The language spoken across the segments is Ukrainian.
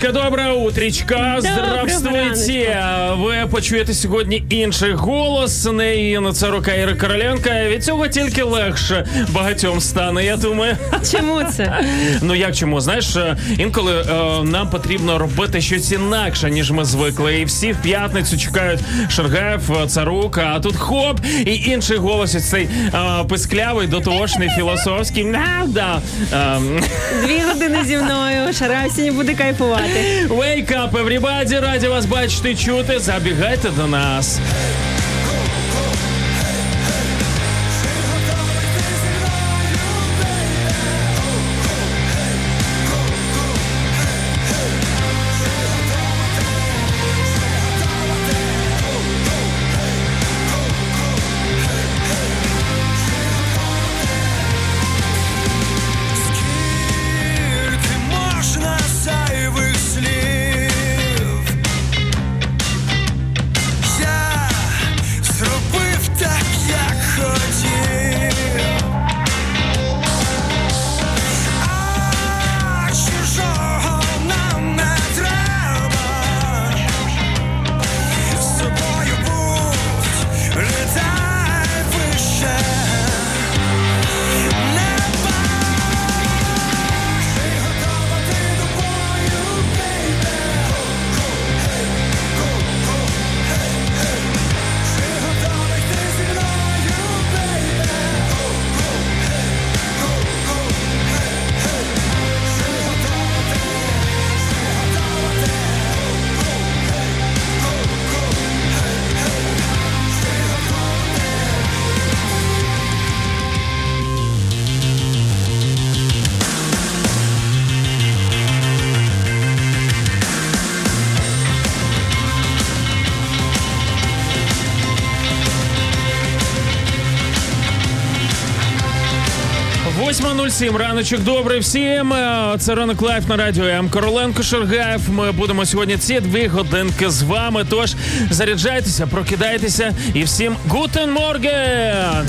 Кароліночка, добре утрічка. Здравствуйте. Ви почуєте сьогодні інший голос. Не Інна Царука Іри Короленка. Від цього тільки легше багатьом стане. Я думаю. Чому це? Ну як чому? Знаєш, е, інколи е, нам потрібно робити щось інакше, ніж ми звикли. І всі в п'ятницю чекають Шаргаєв, е, Царука, а тут хоп, і інший голос цей е, писклявий, дотошний, філософський. Да, да. Ем, Дві години зі мною. Шарав сьогодні буде кайфувати. Wake up, everybody! Раді вас бачити чути. Забігайте до нас. Восьма нуль сім. Раночок добрий всім. Е, Це ранок Life на радіо М. Короленко Шаргаєв. Ми будемо сьогодні ці дві годинки з вами. Тож заряджайтеся, прокидайтеся і всім guten Morgen!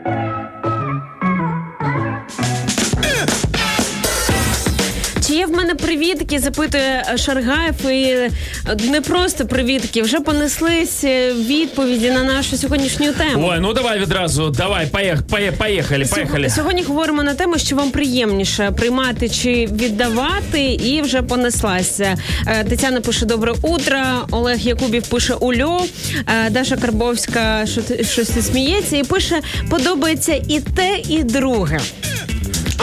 Мене привітки, запитує Шаргаєв. І е, не просто привітки, вже понеслись е, відповіді на нашу сьогоднішню тему. Ой, ну давай відразу, давай, поїх, поїх, поїхали, поїхали. Сьогодні говоримо на тему, що вам приємніше приймати чи віддавати, і вже понеслася. Е, Тетяна пише добре утро. Олег Якубів пише ульо. Даша Карбовська щось сміється і пише: подобається і те, і друге.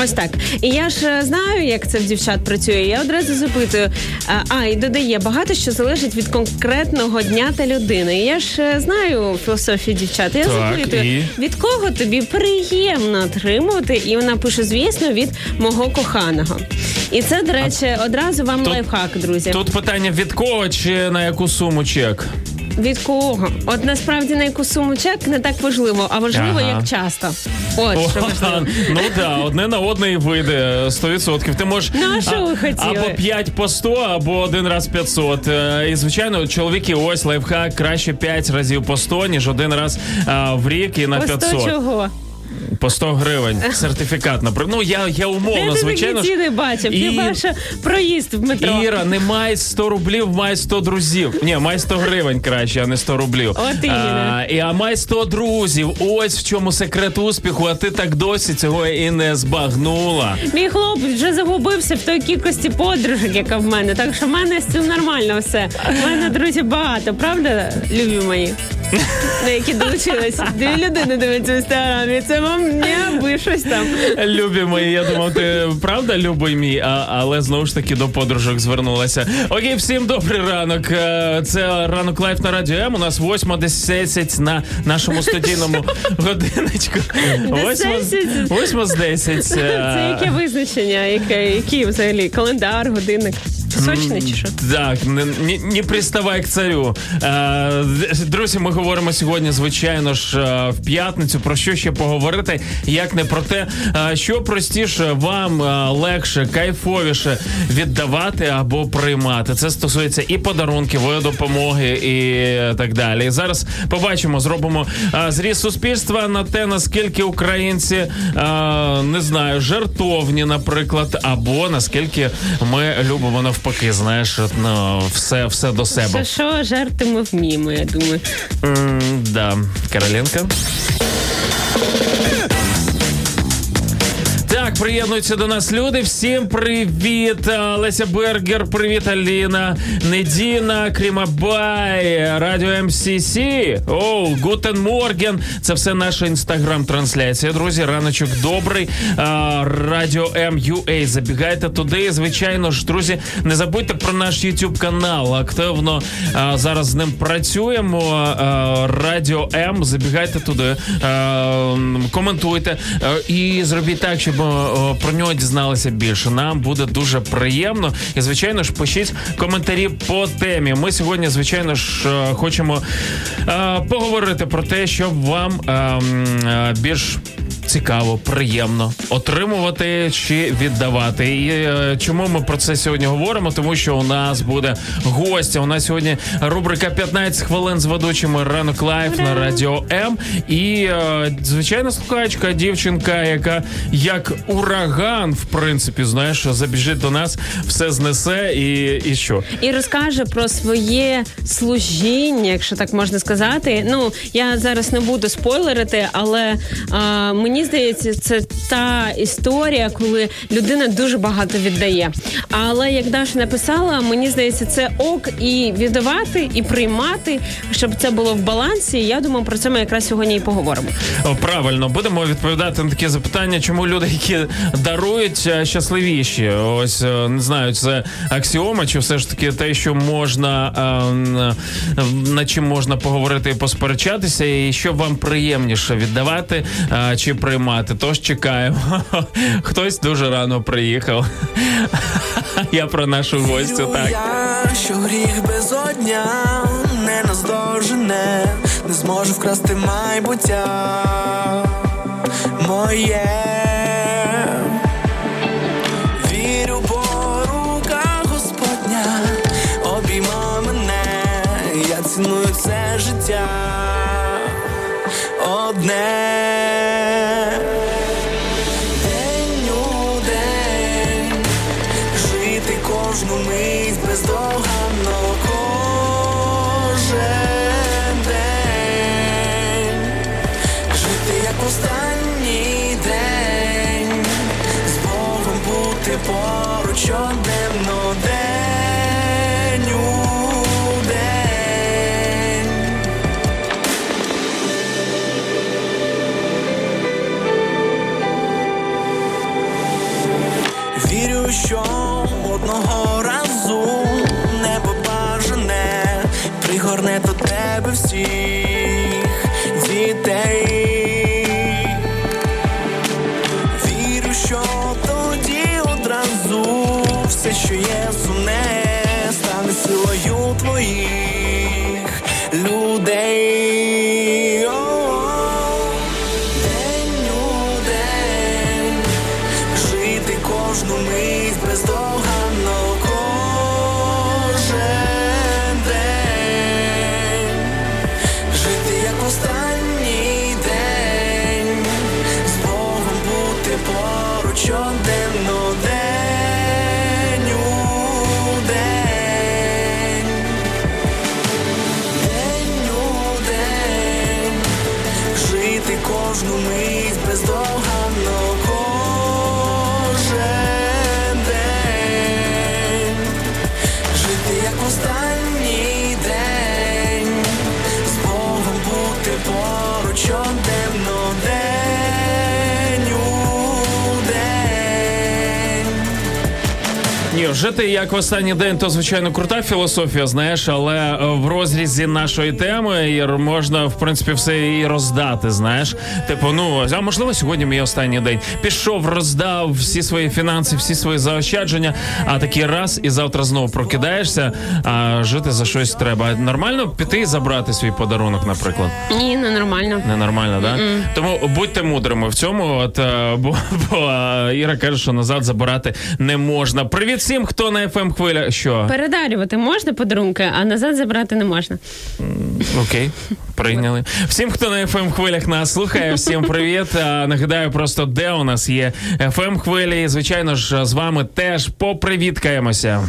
Ось так. І я ж е, знаю, як це в дівчат працює. Я одразу запитую. А, а і додає багато що залежить від конкретного дня та людини. І я ж е, знаю філософію дівчат. Я Так, запитую, і? від кого тобі приємно отримувати? І вона пише, звісно, від мого коханого. І це, до речі, одразу вам Тут- лайфхак, друзі. Тут питання від кого чи на яку суму чек? Від кого? От насправді на яку суму чек не так важливо, а важливо, Ага. як часто. От що важливо. ну да, одне на одне і вийде 100%. Ти можеш Ну, а що ви хотіли? або 5 по 100, або один раз 500. Е, І звичайно, чоловіки, ось лайфхак, краще 5 разів по 100, ніж один раз в рік і на По 500. 100 чого? По 100 гривень. Сертифікат, наприклад. Ну я, я умовно, звичайно. ж. ціни бачив? І- Хіба що проїзд в метро. Іра, не має 100 рублів, має 100 друзів. Ні, має 100 гривень краще, а не 100 рублів. От іменно. а, і, а має 100 друзів. Ось в чому секрет успіху, а ти так досі цього і не збагнула. Мій хлопець вже загубився в той кількості подружок, яка в мене. Так що в мене з цим нормально все. В мене друзів багато, правда, любі мої? На які долучилися. Дві людини дивляться в інстаграмі. Це вам не аби щось там. Любі мої, я думав, ти правда любий мій, а, але знову ж таки до подружок звернулася. Окей, всім добрий ранок. Е, Це ранок лайф на радіо М. У нас 8.10 на нашому студійному годиночку. 10? 8 з 10. Це яке визначення? Яке, який взагалі календар, годинник? Пісочний чи що? Так, не, не, не приставай к царю. Е, друзі, ми говоримо сьогодні, звичайно ж, е, в п'ятницю. Про що ще поговорити? Як не про те, е, що простіше вам е, легше, кайфовіше віддавати або приймати. Це стосується і подарунків, і допомоги, і так далі. І зараз побачимо, зробимо зріз суспільства на те, наскільки українці не знаю, жертовні, наприклад, або наскільки ми любимо навпаки, знаєш, от, ну, все, все до себе. Що, що жартимо ми вміємо, я думаю. Mm, да, Каролінка. Так, приєднуються до нас люди. Всім привіт. Леся Бергер, привіт, Аліна, Недіна, Крімабай, Радіо МСС. Оу, Гутен Морген. Це все наша інстаграм-трансляція. Друзі, раночок добрий. Радіо М.Ю.А. Забігайте туди. Звичайно ж, друзі, не забудьте про наш YouTube канал. Активно зараз з ним працюємо. Радіо М. Забігайте туди, коментуйте і зробіть так, щоб про нього дізналися більше. Нам буде дуже приємно. І звичайно ж, пишіть коментарі по темі. Ми сьогодні, звичайно ж, хочемо поговорити про те, щоб вам а, м, а, більш цікаво, приємно отримувати чи віддавати. І е, чому ми про це сьогодні говоримо? Тому що у нас буде гостя. У нас сьогодні рубрика «15 хвилин з ведучими ранок лайф на радіо М. І е, звичайна слухачка, дівчинка, яка як ураган, в принципі, знаєш, забіжить до нас, все знесе і, і що. і розкаже про своє служіння, якщо так можна сказати. Ну я зараз не буду спойлерити, але а, мені здається, це та історія, коли людина дуже багато віддає. Але як Даша написала, мені здається, це ок і віддавати, і приймати, щоб це було в балансі. Я думаю, про це ми якраз сьогодні і поговоримо. Правильно, будемо відповідати на такі запитання, чому люди, які дарують, е, щасливіші. Ось е, не знаю, це аксіома, чи все ж таки те, що можна е, н- над чим можна поговорити і посперечатися, і що вам приємніше віддавати е, чи приймати. Тож чекаємо. Хтось дуже рано приїхав. Я про нашу гостю. Так. Я, що гріх безодня не наздожене, не зможу вкрасти майбуття моє. Вірю, бо рука Господня обійма мене, я ціную це життя одне. Що одного разу небо бажане пригорне до тебе всіх жити як в останній день, то звичайно крута філософія, знаєш, але е, в розрізі нашої теми можна в принципі все і роздати. Знаєш, типу, ну а можливо, сьогодні мій останній день. Пішов, роздав всі свої фінанси, всі свої заощадження. А такий раз і завтра знову прокидаєшся. А жити за щось треба. Нормально піти і забрати свій подарунок, наприклад. Ні, ненормально. Ненормально, да? Тому будьте мудрими в цьому. От е, бо, бо е, Іра каже, що назад забирати не можна. Привіт всім, хто на fm хвиля. Що Передарювати можна подарунки, а назад забрати не можна. окей, прийняли. Всім, хто на fm хвилях нас слухає, всім привіт. Нагадаю, просто де у нас є fm хвилі. І, Звичайно ж, з вами теж попривіткаємося.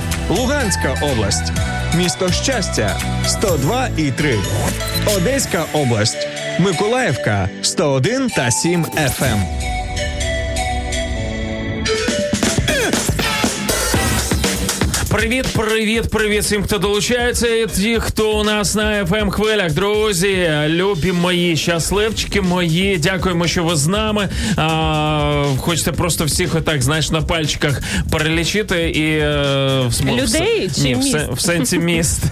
Луганська область, місто Щастя 102 і 3. Одеська область, Миколаївка 101 та 7 FM. Привіт, привіт, привіт всім, хто долучається. І ті, хто у нас на fm хвилях. Друзі, любі мої щасливчики мої. Дякуємо, що ви з нами. А, хочете просто всіх отак, знаєш, на пальчиках перелічити і е, Людей в, чи ні, міст? в сенсі міст.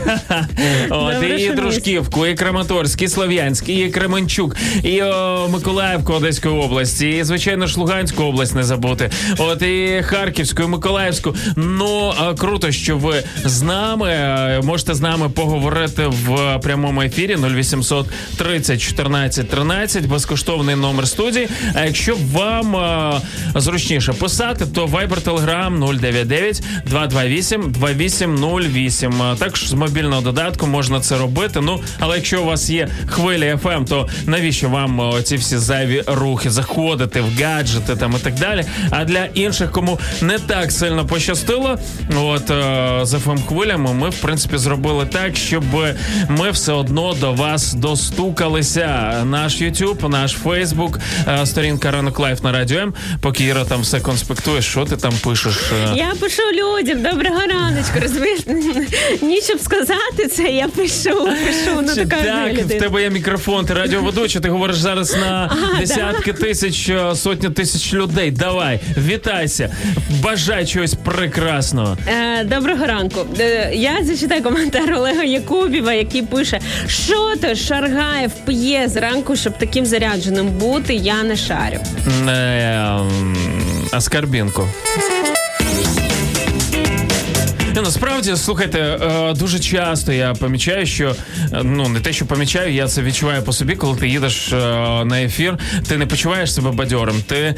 От, і Дружківку, і Краматорськ, і Слов'янськ, і Кременчук, і Миколаївку Одеської області, і звичайно ж Луганську область не забути. От і Харківську, і Миколаївську. Ну а, круто, що ви з нами. Можете з нами поговорити в прямому ефірі 0800 30 14 13, безкоштовний номер студії. А якщо вам е, зручніше писати, то Viber Telegram 099 228 2808. Е, Також з мобільного додатку можна це робити. Ну, але якщо у вас є хвилі FM, то навіщо вам е, ці всі зайві рухи заходити в гаджети там і так далі? А для інших, кому не так сильно пощастило, от е, з FM хвилями ми в принципі зробили так, щоб ми все одно до вас достукалися. Наш YouTube, наш Facebook, е, сторінка Ранок Лайф на радіо М. Поки Іра там все конспектує, що ти там пишеш? е? Я пишу людям, доброго раночку, розумієш? Ні, щоб сказати це, я пишу, пишу. Ну така так, в тебе є мікрофон, ти радіоведуча, ти говориш зараз на Ага, десятки тисяч, е, сотні тисяч людей. Давай, вітайся, бажай чогось прекрасного. Е, Доброго ранку. Е, Я зачитаю коментар Олега Якубєва, який пише: що то Шаргаєв п'є зранку, щоб таким зарядженим бути, я не шарю. Е, Аскарбінку. Насправді, слухайте, е, дуже часто я помічаю, що е, ну не те, що помічаю, я це відчуваю по собі, коли ти їдеш е, на ефір, ти не почуваєш себе бадьорим. Ти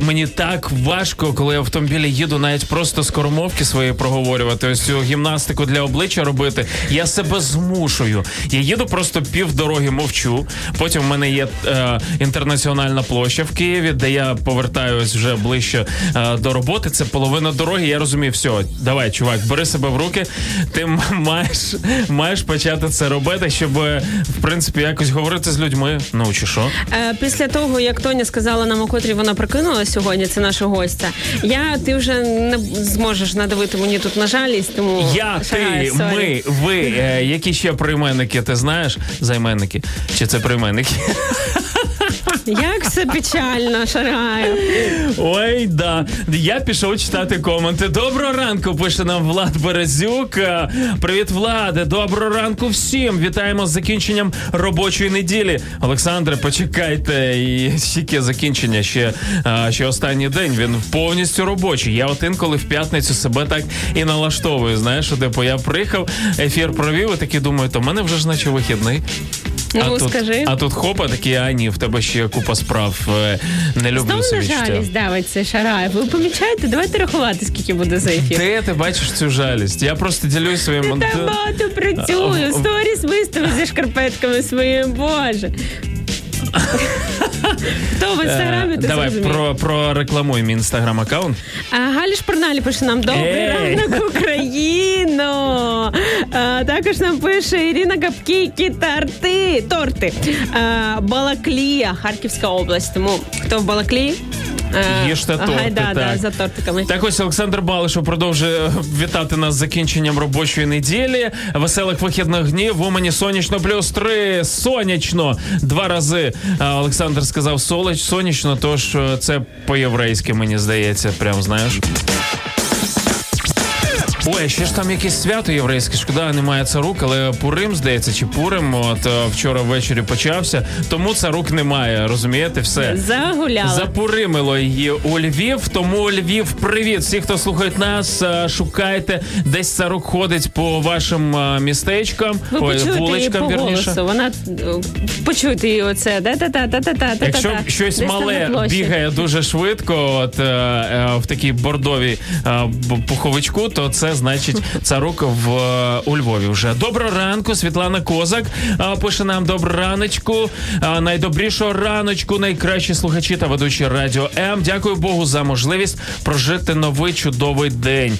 мені так важко, коли я в автомобілі їду, навіть просто скоромовки свої проговорювати. Ось цю гімнастику для обличчя робити. Я себе змушую. Я їду просто пів дороги мовчу. Потім в мене є інтернаціональна площа в Києві, де я повертаюсь вже ближче до роботи. Це половина дороги. Я розумію, все, давай, чувак, бери себе в руки. Ти маєш маєш почати це робити, щоб в принципі якось говорити з людьми. Ну чи що? Е, після того як Тоня сказала нам, у котрій вона прокинула сьогодні. Це наша гостя. Я ти вже не зможеш надавити мені тут на жалість. Тому я ти, ми, ви. Е, які ще прийменники? Ти знаєш займенники? Чи це прийменники? Як все печально, шараю. Ой, да. Я пішов читати коменти. Доброго ранку, пише нам Влад Березюк. Привіт, Владе. Доброго ранку всім. Вітаємо з закінченням робочої неділі. Олександре, почекайте. І стільки закінчення ще ще останній день. Він повністю робочий. Я от інколи в п'ятницю себе так і налаштовую. Знаєш, типу я приїхав, ефір провів і таки думаю, то в мене вже ж наче вихідний. Ну, а скажи. А тут хопа, такі, а ні, в тебе ще купа справ. Е, не люблю Знову собі на жалість давиться шарає. Ви помічаєте? Давайте рахувати, скільки буде за ефір. Де ти бачиш цю жалість? Я просто ділюсь своїм... Ти там багато працюю. Сторіс виставив зі шкарпетками своїм, боже. То в інстаграмі ти Давай про, про рекламуй мій інстаграм аккаунт. Галі Шпорналі пише нам добрий ранок Україно. Також нам пише Ірина Капкійки торти. Балаклія, Харківська область. Тому хто в Балаклії? Е, Їжте торти, ага, да, так. Да, за тортиками. Так ось Олександр Балишов продовжує вітати нас з закінченням робочої неділі. Веселих вихідних днів в Умані сонячно плюс три. Сонячно два рази. Олександр сказав солоч, сонячно, тож е, це по-єврейськи, мені здається, прям знаєш. Ой, ще ж там якесь свято єврейське, шкода, немає царук, але Пурим, здається, чи Пурим, от е, вчора ввечері почався, тому царук немає, розумієте, все. Загуляла. Запуримило її у Львів, тому Львів, привіт! Всі, хто слухають нас, е, шукайте, десь царук ходить по вашим е, містечкам, Ви ой, вуличкам, по вірніше. Голосу. Вона почуйте її оце, да та та та та та Якщо щось Десь мале бігає дуже швидко, от в такій бордовій пуховичку, то це значить, царук в у Львові. Вже доброго ранку. Світлана Козак пише нам добру раночку. Найдобрішого раночку, найкращі слухачі та ведучі радіо М. Дякую Богу за можливість прожити новий чудовий день.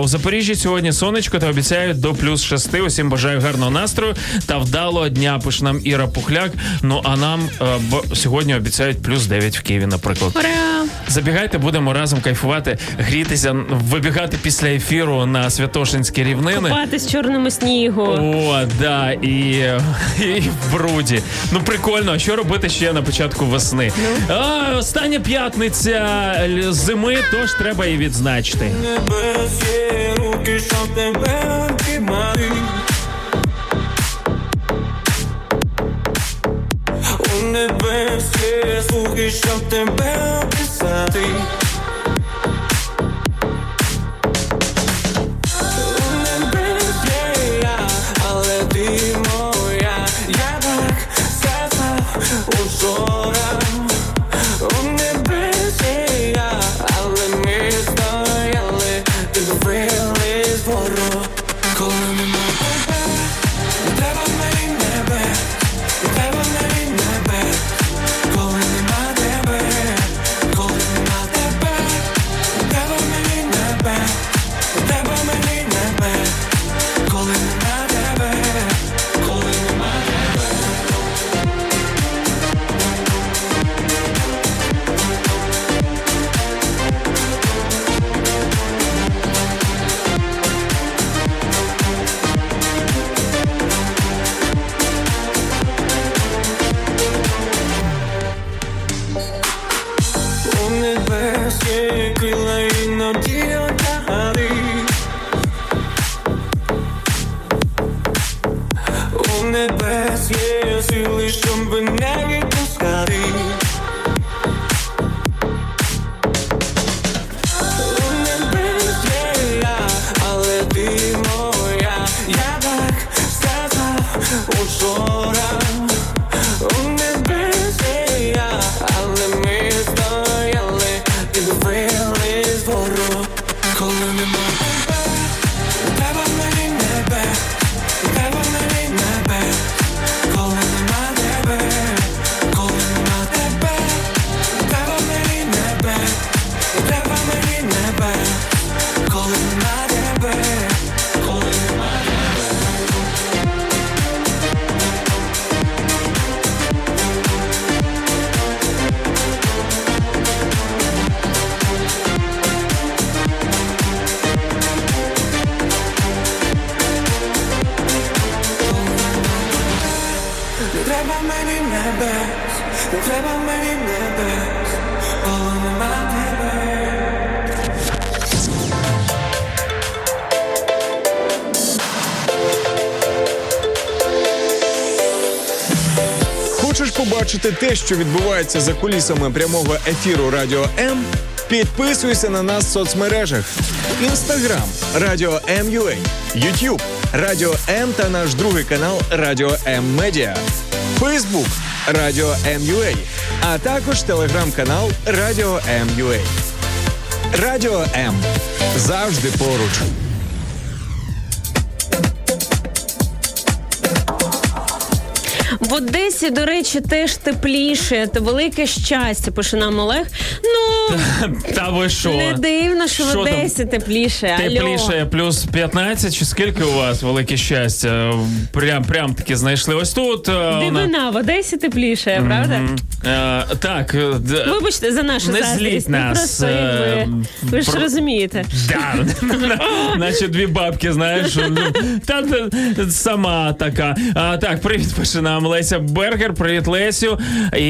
У Запоріжжі сьогодні сонечко та обіцяють до плюс шести. Усім бажаю гарного настрою та вдалого дня. Пише нам Іра Пухляк. Ну а нам сьогодні обіцяють плюс 9 в Києві, наприклад. Ура! Забігайте, будемо разом кайфувати, грітися, вибігати після ефіру на Святошинські рівнини. Купати з чорному снігу. О, да, і, і в бруді. Ну прикольно, а що робити ще на початку весни? Ну. А, Остання п'ятниця зими, тож треба її відзначити. Руки, щоб тебе обіймати. У небесі слухи, щоб тебе описати. Не треба мені небес, коли. Хочеш побачити те, що відбувається за кулісами прямого ефіру Радіо М? Підписуйся на нас в соцмережах: Інстаграм Радіо М.Ю.А., Ютуб Радіо М та наш другий канал Радіо М Медіа, Фейсбук Радіо М.Ю.А., а також телеграм-канал Радіо М.Ю.А. Радіо М завжди поруч. В Одесі, до речі, теж тепліше. Це велике щастя, пише нам Олег. Ну, Та ви що? не дивно, що, Що в там? Одесі тепліше. Алло. Тепліше плюс 15, чи скільки у вас велике щастя? Прям прям таки знайшли. Ось тут. е, Дивина, в Одесі тепліше, правда? Е, так, е, Вибачте за нашу Не зліть Ну, нас, просто е, якби, ви ж про- розумієте. Да. Наче дві бабки, знаєш. ну, Та сама така. А, так, привіт, пише нам Леся Бергер. Привіт, Лесю. І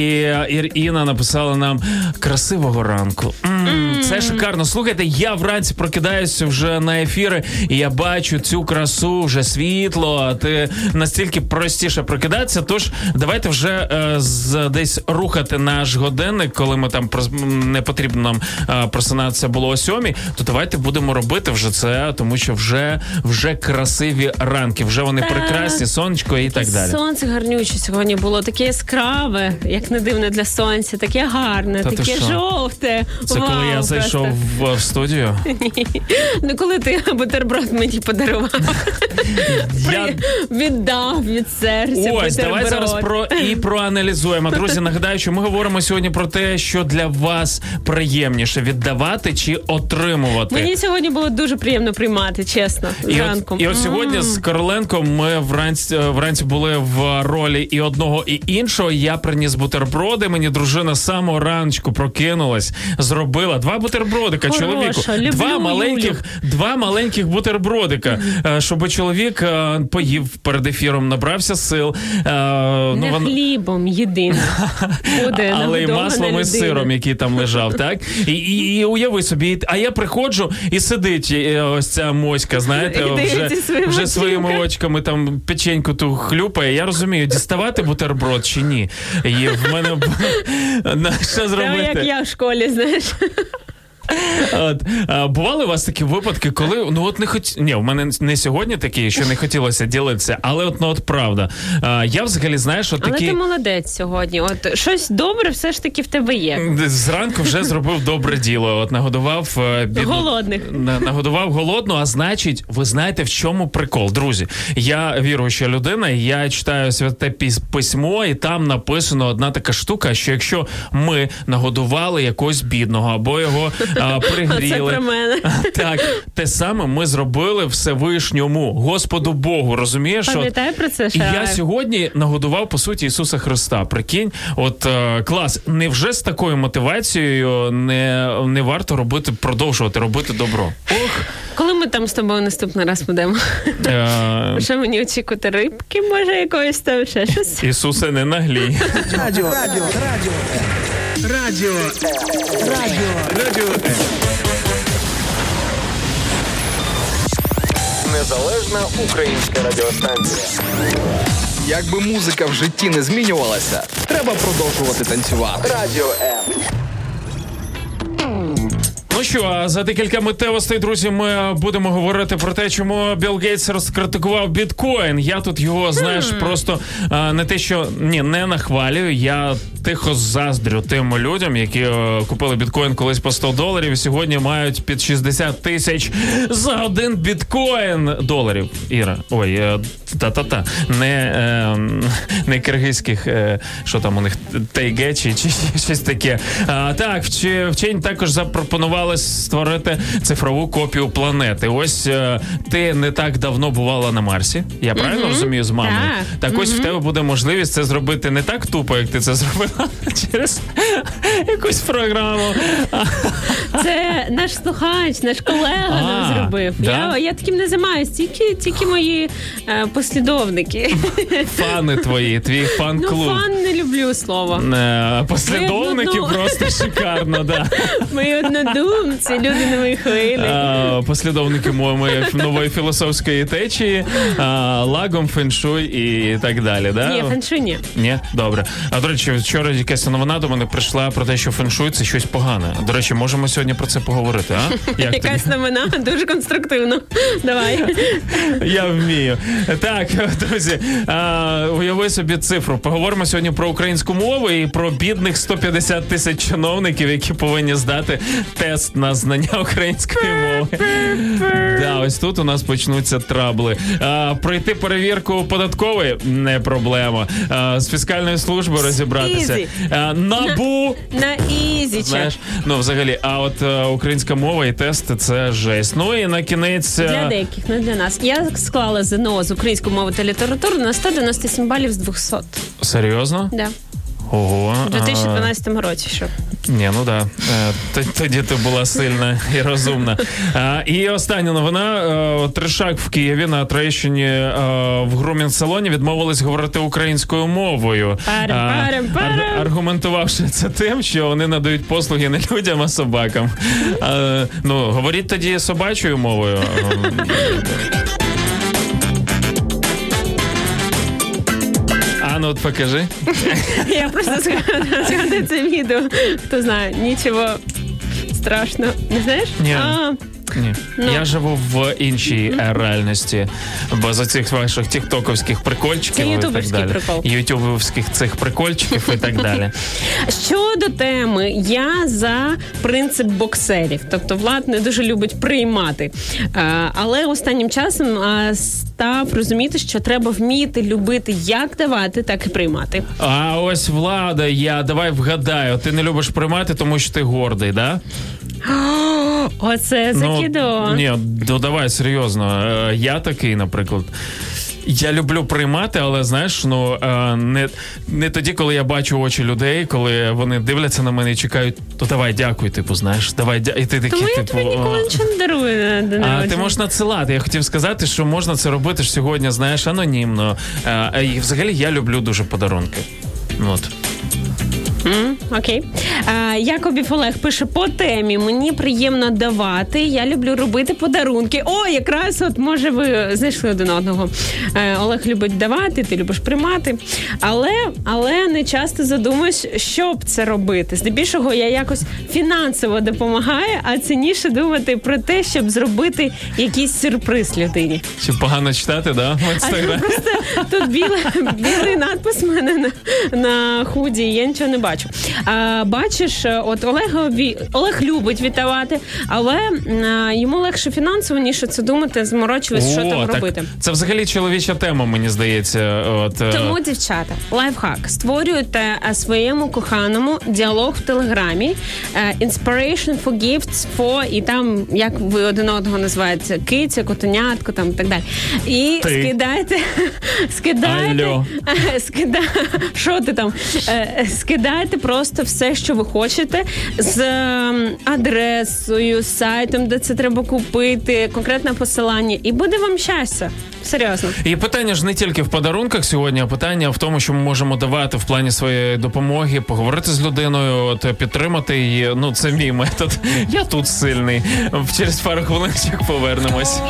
Ір- Інна написала нам красивого ранку. М, Це шикарно. Слухайте, я вранці прокидаюся вже на ефіри, і я бачу цю красу, вже світло. Ти настільки простіше прокидатися. Тож давайте вже е, з десь рухати наш годинник, коли ми там не потрібно нам е, просинатися було о сьомій, то давайте будемо робити вже це, тому що вже вже красиві ранки, вже вони прекрасні, сонечко і так далі. Сонце гарнюче сьогодні було таке яскраве, як не дивно для сонця, таке гарне, Та ти таке що? жовте. Це Вау, коли я просто. зайшов в, в студію. Ну коли ти бутерброд мені подарував, Я... віддав від серця. Ось, давай бутерброд. зараз про і проаналізуємо. Друзі, нагадаю, що ми говоримо сьогодні про те, що для вас приємніше віддавати чи отримувати. Мені сьогодні було дуже приємно приймати, чесно. І зранку. от, і от сьогодні з Короленком ми вранці, вранці були в ролі і одного, і іншого. Я приніс бутерброди. Мені дружина з самого раночку прокинулась, зробила два бутербродика Хороша, чоловіку. люблю два маленьких, Юлю. два маленьких бутербродика, е, щоб чоловік е, поїв перед ефіром, набрався сил. Е, Не вон- хлібом єдиним буде але й маслом і сиром, який там лежав, так? І, і, і уяви собі, а я приходжу і сидить ось ця моська, знаєте, вже, вже своїми очками там печеньку ту хлюпає. Я розумію, діставати бутерброд чи ні. І в мене що зробити? як я в школі, знаєш. От, а, бували у вас такі випадки, коли ну от не хоч... Ні, у мене не сьогодні такі, що не хотілося ділитися, але от ну от правда. А, я взагалі от Але такі. ти молодець сьогодні. От щось добре все ж таки в тебе є. Зранку вже зробив добре діло. От нагодував е, бідну, Голодних. нагодував голодну. А значить, ви знаєте, в чому прикол, друзі? Я віруюча людина, я читаю святе письмо, і там написано одна така штука, що якщо ми нагодували якогось бідного або його пригріли, Це про мене. так те саме ми зробили Всевишньому, Господу Богу. Розумієш? Пам'ятай про це, і я сьогодні нагодував по суті Ісуса Христа. Прикинь, от е, клас. Невже з такою мотивацією не, не варто робити, продовжувати робити добро? Ох, Коли ми там з тобою наступний раз будемо? е, Що мені очікувати? Рибки, може, якоїсь там ще щось? Ісусе, не наглій. Радіо, радіо, радіо, Радіо. радіо. Радіо Незалежна українська радіостанція. Якби музика в житті не змінювалася, треба продовжувати танцювати. Радіо М. Ну що, а за декілька миттєвостей, друзі, ми будемо говорити про те, чому Білл Гейтс розкритикував біткоін. Я тут його, знаєш, просто а, не те, що ні, не нахвалюю. Я тихо заздрю тим людям, які е, купили біткоін колись по 100 доларів. і Сьогодні мають під 60 тисяч за один біткоін доларів. Іра, ой, е, та-та-та, не, е, не киргизьких, е, що там у них тайге чи, чи щось таке. А, так, вч- вчені також запропонували створити цифрову копію планети. Ось е, ти не так давно бувала на Марсі. Я правильно розумію з мамою? Так. Так ось в тебе буде можливість це зробити не так тупо, як ти це зробила, через якусь програму. Це наш слухач, наш колега нам зробив. да? Я, я таким не займаюся, тільки, тільки мої е, послідовники. Фани твої, твій Ну, фан-клуб. фан не люблю слово. Е, Послідовники одно- просто шикарно, да. Мої однодумці, люди на моїй хвилі. Е, Послідовники моєї нової філософської течії, лагом, феншуй і так далі. Да? Ні, феншуй ні. Ні, добре. А до речі, вчора якась новина до мене прийшла про те, що феншуй це щось погане. До речі, можемо сьогодні про це поговорити. А як тобі? Якась новина дуже конструктивно. Давай. Я вмію. Так, друзі, уяви собі цифру. Поговоримо сьогодні про українську мову і про бідних 150 тисяч чиновників, які повинні здати тест на знання української мови. Да, ось тут у нас почнуться трабли. А, пройти перевірку податкової не проблема. А, з фіскальною службою розібратися. Easy. А, набу. На easy Знаєш, ну взагалі, а от е, українська мова і тести це жесть. Ну і на кінець. е, Для деяких, не для нас. Я склала ЗНО з української мови та літератури на 197 балів з 200. Серйозно? Да. Ого. У 2012 році, що. Ні, ну да. Е, Тоді ти була сильна і розумна. І остання новина. Е, Тришак в Києві на Троєщині е, в грумінг салоні відмовились говорити українською мовою. Парам, А, парам, парам. ар- Аргументувавши це тим, що вони надають послуги не людям, а собакам. Ну, говоріть тоді собачою мовою. А ну от покажи. Я просто згадую це відео. Хто знає, нічого страшного. Не знаєш? Ні. Ні. Ну. Я живу в іншій е, реальності, бо за цих ваших тіктоковських прикольчиків Це і так далі. прикол. Ютубовських цих прикольчиків і так далі. Щодо теми, я за принцип боксерів. Тобто Влад не дуже любить приймати. Е, Але останнім часом став розуміти, що треба вміти любити як давати, так і приймати. А ось влада, я давай вгадаю. Ти не любиш приймати, тому що ти гордий, да? Оце закидон. Ну, ні, ну давай серйозно. Е, Я такий, наприклад. Я люблю приймати, але знаєш, ну е, не, не тоді, коли я бачу очі людей, коли вони дивляться на мене і чекають, то давай дякуй, типу, знаєш, давай дя... І ти такий, Тому я типу. тобі ніколи нічого не дарую на день А ти можеш надсилати. Я хотів сказати, що можна це робити ж сьогодні, знаєш, анонімно. А, і взагалі я люблю дуже подарунки. От. М, Окей. А, Якобів Олег пише по темі. Мені приємно давати. Я люблю робити подарунки. О, якраз от може ви знайшли один одного. Е, Олег любить давати, ти любиш приймати. Але, але не часто задумуюсь, щоб це робити. Здебільшого я якось фінансово допомагаю, а цінніше думати про те, щоб зробити якийсь сюрприз людині. Чи погано читати, да? В інстаграмі? просто тут білий, білий надпис в мене на, на худі, я нічого не бачу. А, бачиш, от Олегові Олег любить вітавати, але м, йому легше фінансово, ніж це думати, зморочуватися, що там так робити. Це взагалі чоловіча тема, мені здається. От, е, Тому, дівчата, лайфхак. Створюйте е, своєму коханому діалог в телеграмі. е, Inspiration for gifts for, і там, як ви один одного називаєте, киця, котенятко, там і так далі. І Ти. скидайте, скидайте, скида, що ти там? Е, Скидайте просто все, що ви хочете, з ем, адресою, сайтом, де це треба купити, конкретне посилання, і буде вам щастя. Серйозно. І питання ж не тільки в подарунках сьогодні, а питання в тому, що ми можемо давати в плані своєї допомоги, поговорити з людиною, от підтримати її. Ну це мій метод. Я тут сильний. Через пару хвилиночок повернемось.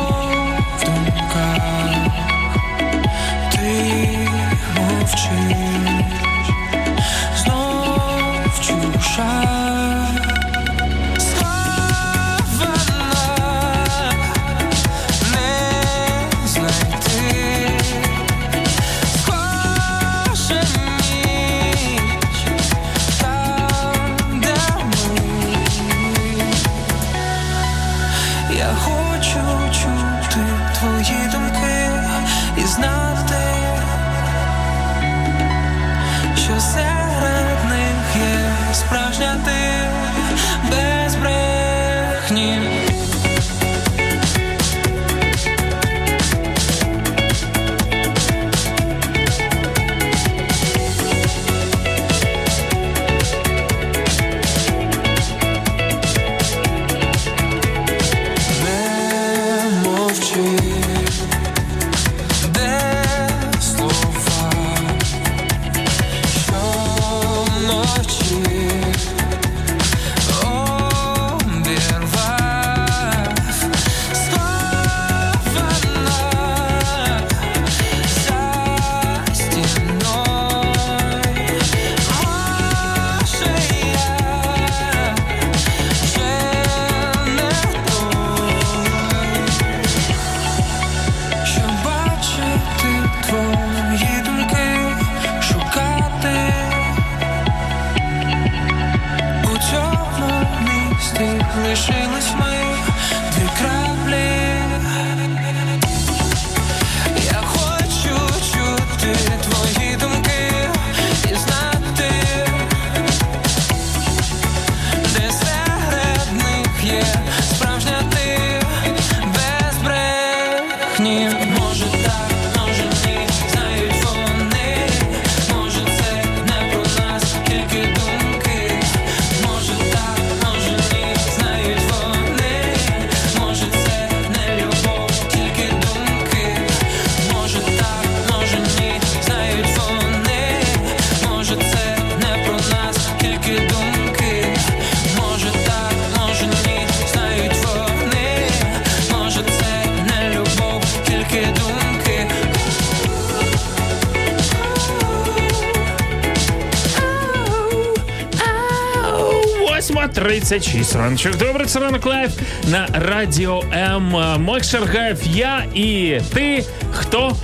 2.36 раночок. Добрий це ранок лайф на Радіо М. Макс Шаргаєв, я і ти. Хто?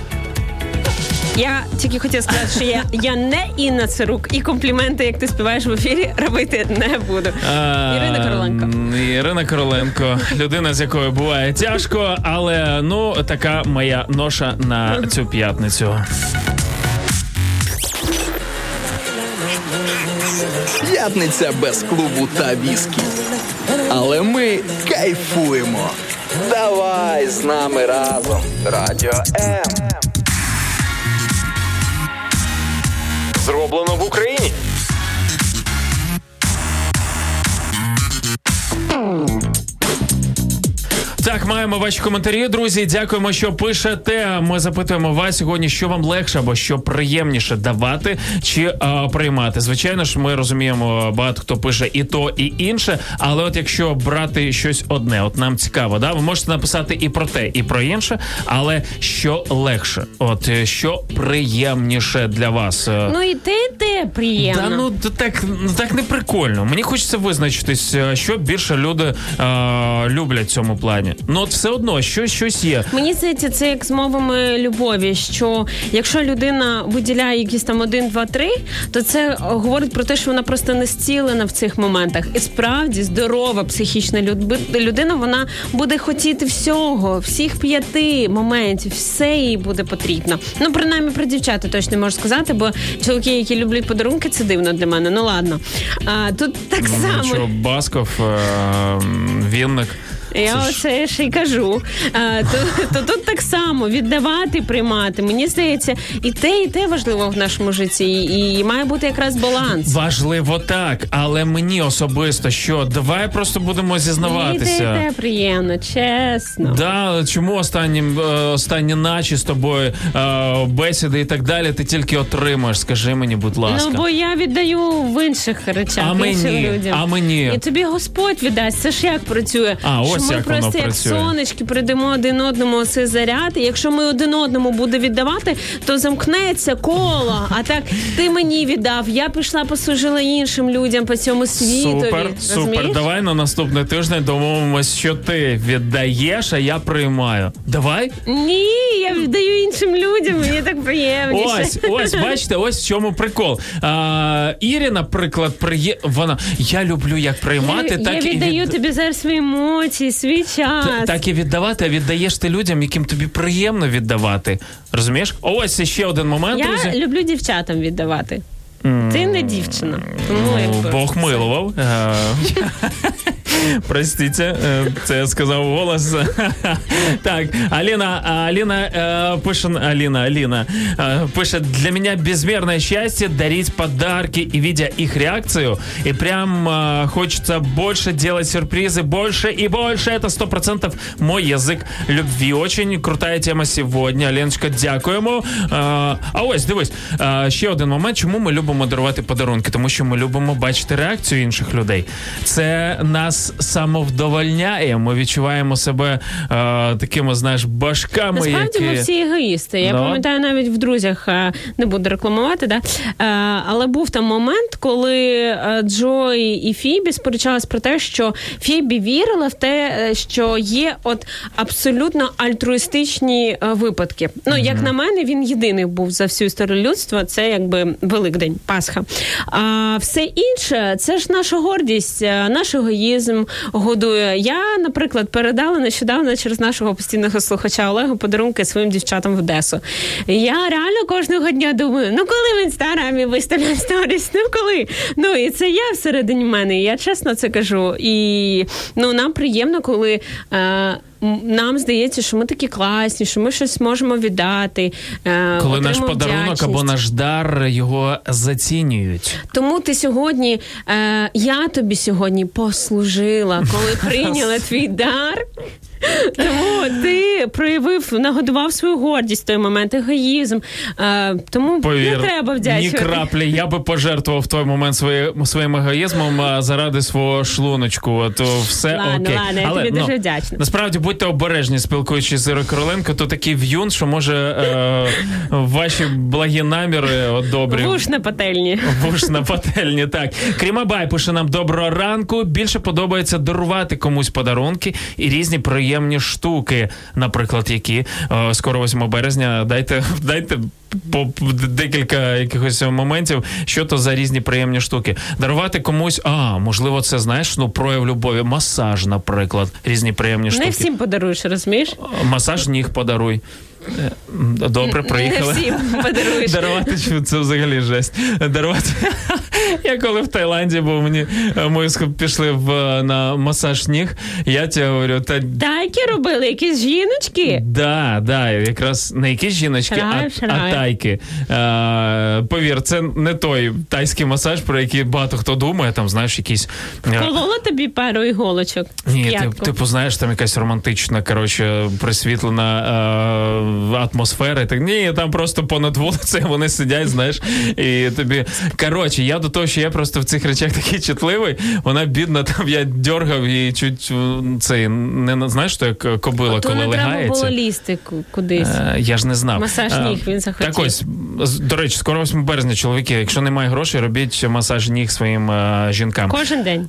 Я тільки хотіла сказати, що я, я не Інна Цирук, і компліменти, як ти співаєш в ефірі, робити не буду. Ірина Короленко. Ірина Короленко, людина, з якою буває тяжко, але ну така моя ноша на цю п'ятницю. П'ятниця без клубу та віскі. Але ми кайфуємо. Давай з нами разом. Радіо М. Зроблено в Україні. Так, маємо ваші коментарі, друзі. Дякуємо, що пишете. Ми запитуємо вас сьогодні, що вам легше або що приємніше давати чи а, приймати. Звичайно ж, ми розуміємо, багато хто пише і то, і інше. Але от якщо брати щось одне, от нам цікаво, да, ви можете написати і про те, і про інше, але що легше, от е, що приємніше для вас. Е, Ну і те, і те приємно. Та ну так, ну, так не прикольно. Мені хочеться визначитись, що більше люди е, люблять в цьому плані. Ну от все одно, щось щось є. Мені здається, це як з мовами любові. Що якщо людина виділяє якісь там один, два, три, то це говорить про те, що вона просто не зцілена в цих моментах. І справді здорова психічна людина, вона буде хотіти всього, всіх п'яти моментів, все їй буде потрібно. Ну, принаймні про дівчата точно можу сказати, бо чоловіки, які люблять подарунки, це дивно для мене. Ну ладно. А тут так Ну, само. Що Басков, е, Вінник. Я Це ж- й кажу. А, то, то тут так само віддавати, приймати. Мені здається, і те, і те важливо в нашому житті, і, і має бути якраз баланс. Важливо так, але мені особисто, що давай просто будемо І те, і зізнаватися. те приємно, чесно. Да, чому останнім е, останні начі з тобою е, бесіди і так далі, ти тільки отримаєш? Скажи мені, будь ласка. Ну, бо я віддаю в інших речах, А іншим мені? людям. А мені? І тобі Господь віддасть. Це ж як працює? А, ось ми просто як працює. сонечки придамо один одному цей заряд. І якщо ми один одному буде віддавати, то замкнеться коло. А так ти мені віддав, я пішла послужила іншим людям по цьому світу. Супер, супер. Давай на наступний тиждень домовимось, що ти віддаєш, а я приймаю. Давай? Ні, я віддаю іншим людям, мені так приємніше. Ось, ось, бачите, ось в чому прикол. А, Ірі, наприклад, приє... вона я люблю як приймати, я, так я і віддаю від... тобі зараз свої емоції, свій час. Так і віддавати, а віддаєш ти людям, яким тобі приємно віддавати. Розумієш? Ось ще один момент, Я друзі. люблю дівчатам віддавати. Ти не дівчина. Тому якби. Бог милував. Е, Простите, е, це я сказав голос. Так, Алина, Алина е, пише, Алина, Алина е, пише, для меня безмерное счастье дарить подарки и видя их реакцию, и прям э, хочется больше делать сюрпризы, больше и больше. Это сто процентов мой язык любви. Очень крутая тема сьогодні. Леночка, дякуємо. Е, А ось дивись, е, ще один момент, чому ми любимо дарувати подарунки, тому що ми любимо бачити реакцію інших людей. Це нас самовдовольняє. Ми відчуваємо себе е, такими, знаєш, башками, Насправді які... ми всі егоїсти. Я Да. пам'ятаю навіть в друзях, е, не буду рекламувати, да? Е, але був там момент, коли е, Джой і Фібі сперечались про те, що Фібі вірила в те, е, що є от абсолютно альтруїстичні випадки. Ну, як на мене, він єдиний був за всю історію людства. Це якби Великдень, Пасха. А все інше це ж наша гордість, наш егоїзм годує. Я, наприклад, передала нещодавно через нашого постійного слухача Олегу подарунки своїм дівчатам в Одесу. Я реально кожного дня думаю: ну коли в інстаграмі виставлять сторіс, ну коли? Ну і це я всередині мене. Я чесно це кажу. І ну нам приємно, коли. Е, нам здається, що ми такі класні, що ми щось можемо віддати. е, Коли наш подарунок вдячність. або наш дар його зацінюють. Тому ти сьогодні, е, я тобі сьогодні послужила, коли прийняла твій дар. Тому ти проявив, нагодував свою гордість в той момент, егоїзм. А, тому Повір, не треба ні краплі. Я би пожертвував в той момент своє, своїм егоїзмом заради свого шлуночку. То все Ладно, окей. ладно, я тобі дуже вдячна. Насправді будьте обережні, спілкуючись з Ірою Короленко, то такий в'юн, що може е, ваші благі наміри от добрі. Вуш на пательні. Вуш на пательні, так. Крімабай пише нам доброго ранку. Більше подобається дарувати комусь подарунки і різні приємні штуки, наприклад, які Е, скоро 8 березня. Дайте, дайте. По декілька якихось моментів, що то за різні приємні штуки. Дарувати комусь, а можливо, це знаєш, ну прояв любові, масаж, наприклад, різні приємні штуки. Не всім подаруєш, розумієш? Масаж ніг подаруй. Е, Добре, проїхали. Не всім подаруєш. Дарувати це взагалі жесть. Дарувати. Я коли в Таїланді був, мені е, ск- пішли в, е, на масаж ніг. Я тебе говорю, та Тайки робили, якісь жіночки. Да, да, якраз не якісь жіночки, Шрай, а, шрай. а тайки. Е, повір, це не той тайський масаж, про який багато хто думає. Там знаєш, якісь Колола тобі пару іголочок. ні, ти, типу, знаєш, там якась романтична, коротше, присвітлена е, атмосфера. І Так ні, там просто понад вулицею вони сидять, знаєш, і тобі. Коротше, я до того, що я просто в цих речах такий чутливий. Вона бідна, там я дьоргав і чуть е, цей не на- знаєш, що як кобила, То коли не треба було лізти кудись. Е, Я ж не знав. Масаж Е, ніг він захотів. Так ось, до речі, скоро 8 березня, чоловіки, якщо немає грошей, робіть масаж ніг своїм е, жінкам. Кожен день.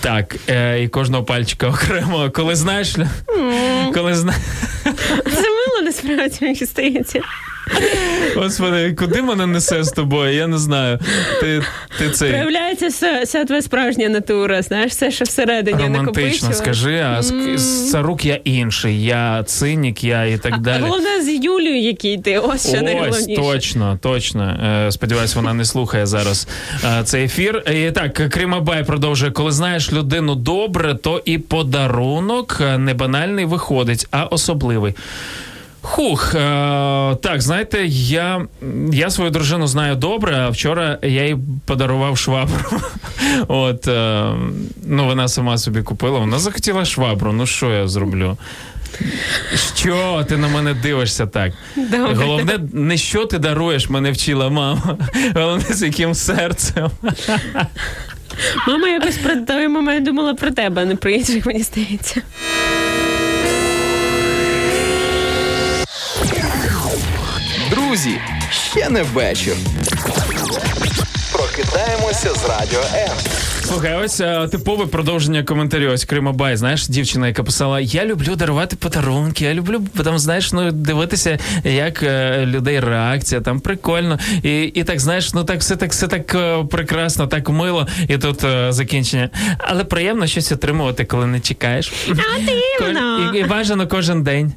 Так, і кожного пальчика окремо. Коли знаєш, коли зна... Мило насправді мені здається. Господи, куди мене несе з тобою? Я не знаю. Ти, ти цей Проявляється вся, вся твоя справжня натура, знаєш, все, що всередині романтично скажи, а з, з Сарук я інший, я цинік, я і так А далі. головне з Юлією, який ти. Ось що Ось, точно, точно. Е, Сподіваюсь, вона не слухає зараз е, цей ефір. І так, Кримабай продовжує. Коли знаєш людину добре, то і подарунок е, не банальний виходить, а особливий. Хух, е, так, знаєте, я, я свою дружину знаю добре, а вчора я їй подарував швабру. От, е, ну, вона сама собі купила, вона захотіла швабру. Ну, що я зроблю? Що ти на мене дивишся так? Добре. Головне, не що ти даруєш, мене вчила мама. Головне, з яким серцем. Мама якось про той момент думала про тебе, а не про інших, мені здається. Друзі, ще не вечір. Прокидаємося з радіо М. Слухай, ось е, типове продовження коментарю. Ось Крима Бай, знаєш, дівчина, яка писала: Я люблю дарувати подарунки, я люблю там, знаєш, ну дивитися, як е, людей реакція, там прикольно. І, і так, знаєш, ну так все так, все так е, прекрасно, так мило. І тут е, закінчення. Але приємно щось отримувати, коли не чекаєш. А дивно. І, і бажано кожен день.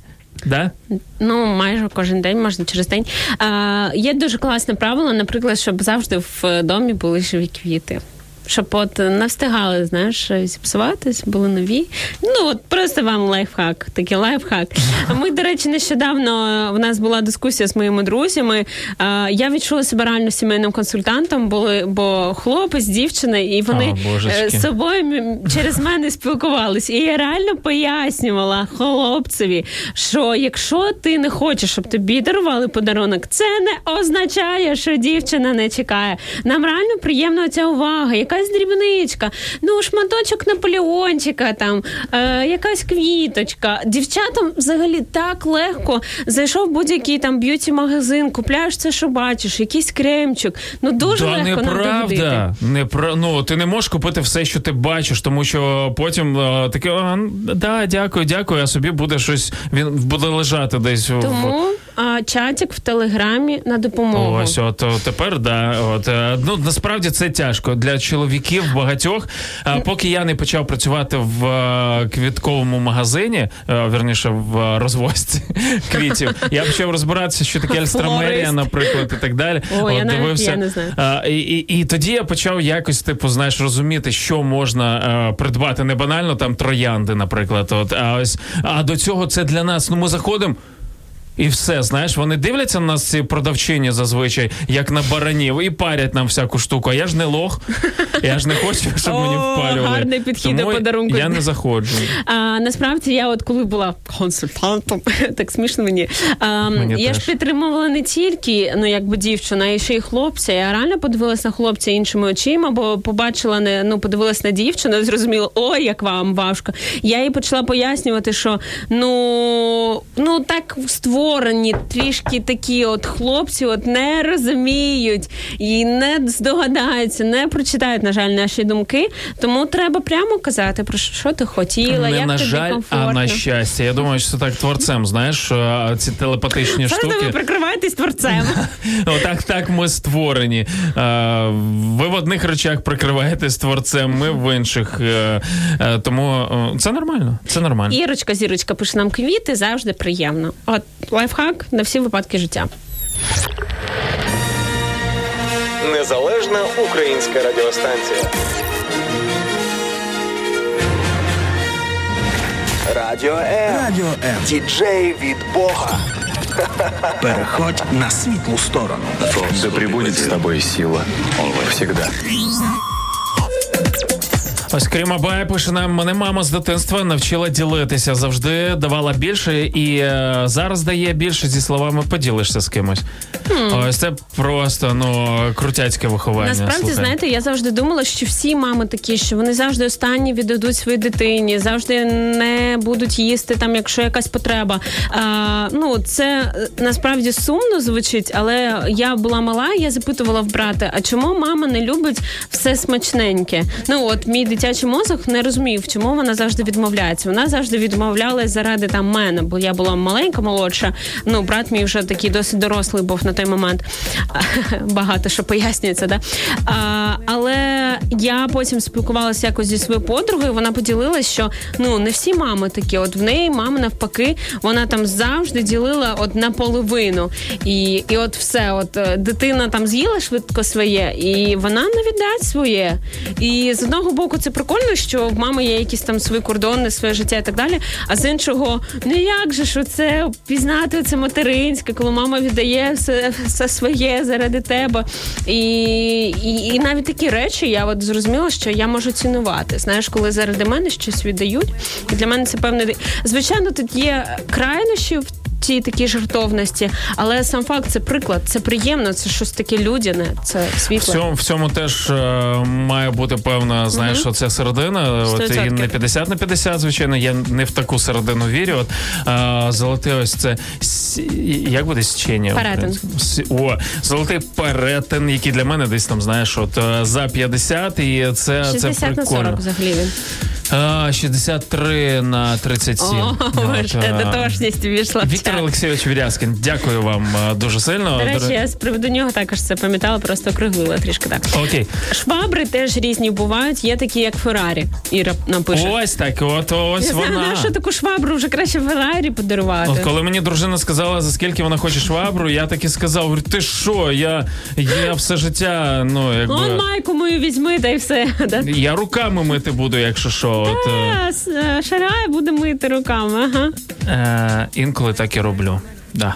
Да? Ну, майже кожен день, можна через день. Е, є дуже класне правило, наприклад, щоб завжди в домі були живі квіти. Щоб от не встигали, знаєш, зіпсуватись, були нові. Ну, от просто вам лайфхак, такий лайфхак. Ми, до речі, нещодавно в нас була дискусія з моїми друзями. Я відчула себе реально сімейним консультантом, були, бо хлопець, дівчина, і вони е, з собою через мене спілкувались. І я реально пояснювала хлопцеві, що якщо ти не хочеш, щоб тобі дарували подарунок, це не означає, що дівчина не чекає. Нам реально приємна ця увага, якась дрібничка, ну шматочок Наполеончика, там е, якась квіточка. Дівчатам взагалі так легко зайшов будь-який там б'юті-магазин, купляєш це, що бачиш, якийсь кремчик. Ну дуже Да, легко неправда. Не про ну ти не можеш купити все, що ти бачиш, тому що потім е, таке, да, дякую, дякую, а собі буде щось. Він буде лежати десь в- Тому а, чатик в телеграмі на допомогу. Ось, от тепер да. От е, ну насправді це тяжко для чоловіків багатьох. А поки я не почав працювати в е, квітковому магазині, е, верніше в розвозці квітів, я почав розбиратися, що таке альстромерія, наприклад, і так далі. О, я навіть я не знаю. А, і, і, і тоді я почав якось, типу, знаєш, розуміти, що можна придбати не банально там троянди, наприклад. От, а ось а до цього це для нас. Ну, ми заходимо. І все, знаєш, вони дивляться на нас ці продавчині зазвичай, як на баранів, і парять нам всяку штуку. А я ж не лох, я ж не хочу, щоб мені О, впарювали. гарний підхід до подарунку. Я не заходжу. А, насправді я, от коли була консультантом, так смішно мені. А, Мені я теж. ж підтримувала не тільки ну якби дівчина, і ще й хлопця. Я реально подивилась на хлопця іншими очима, бо побачила не ну, подивилась на дівчину, і зрозуміла, ой, як вам важко. Я їй почала пояснювати, що ну, ну так створені трішки такі от хлопці, от не розуміють і не здогадаються, не прочитають, на жаль, наші думки. Тому треба прямо казати про що ти хотіла, не як на тобі жаль, комфортно. а на щастя. Я думаю, що це так творцем, знаєш, ці телепатичні ви штуки. прикриваєтесь творцем. Отак так ми створені. Ви в одних речах прикриваєтесь творцем, ми в інших. Е, е, Тому це нормально. Це нормально. Ірочка, зірочка пише нам квіти, завжди приємно. От лайфхак на всі випадки життя. Незалежна українська радіостанція. Радіо М. Радіо М. Діджей від Бога. Переходь на світлу сторону. Да пребудет с тобой сила. Всегда. Ось Кріма Бай пише нам, мене мама з дитинства навчила ділитися. Завжди давала більше і е, зараз дає більше зі словами поділишся з кимось. Ось це просто ну крутяцьке виховання. Насправді, слухай. знаєте, я завжди думала, що всі мами такі, що вони завжди останні віддадуть своїй дитині, завжди не будуть їсти там, якщо якась потреба. А, ну це е, насправді сумно звучить, але я була мала, я запитувала в брата, а чому мама не любить все смачненьке? Ну от мій дитячий мозок не розумів, чому вона завжди відмовляється. Вона завжди відмовлялась заради там мене, бо я була маленька, молодша. Ну, брат мій вже такий досить дорослий був на той момент. Багато що пояснюється, да? А, але я потім спілкувалася якось зі своєю подругою. Вона поділилась, що ну не всі мами такі. От в неї мама навпаки, вона там завжди ділила от наполовину. І, і от все, от е, дитина там з'їла швидко своє, і вона не віддасть своє. І з одного боку, це прикольно, що в мами є якісь там свої кордони, своє життя і так далі. А з іншого, ну як же що це пізнати це материнське, коли мама віддає все, все своє заради тебе. І, і, і навіть такі речі я от зрозуміла, що я можу цінувати. Знаєш, коли заради мене щось віддають. І для мене це певне. Звичайно, тут є крайнощі в цій такій жертовності, але сам факт це приклад, це приємно, це щось таке людяне, це В цьому, в цьому теж е, має бути певна, знаєш, що це середина. От, і не 50 на 50, звичайно, я не в таку середину вірю. От, е, золоте ось це як буде січення? Перетин. О, золотий перетин, який для мене десь там, знаєш, от е, за 50, і це, це 60 на 40 взагалі він. А, 63 на 37. О, От, вже е, дотошність увійшла Віктор. Олексійович Вірязкін, дякую вам е, дуже сильно. До речі, я з приводу нього також це пам'ятала, просто округлила трішки так. Окей. Швабри теж різні бувають, є такі, як Феррарі. Іра напише. Ось так, от ось Я знаю, вона. що таку швабру вже краще Феррарі подарувати. От коли мені дружина сказала, за скільки вона хоче швабру, я так і сказав: говорю, ти що? Я, я все життя, ну якби. Он майку мою візьми, та й все. Да? Я руками мити буду, якщо що. От, е, А, с- е, Шарай буде мити руками. Ага. е, інколи так і роблю. Да.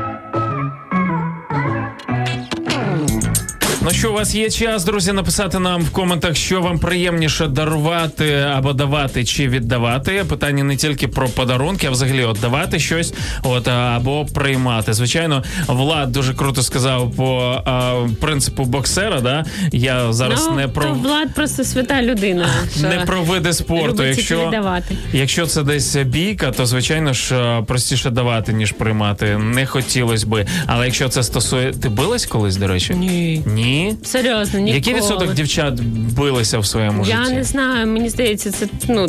Ну що, у вас є час, друзі, написати нам в коментах, що вам приємніше дарувати або давати чи віддавати. Питання не тільки про подарунки, а взагалі от давати щось, от або приймати. Звичайно, Влад дуже круто сказав по а, принципу боксера. Да, я зараз ну, не про то Влад просто свята людина. що не про види спорту. Якщо віддавати. Якщо це десь бійка, то звичайно ж простіше давати, ніж приймати. Не хотілося би. Але якщо це стосує. Ти билась колись, до речі? Ні. Ні? Серйозно, ніколи. Який відсоток дівчат билися в своєму Я житті? не знаю, мені здається, це ну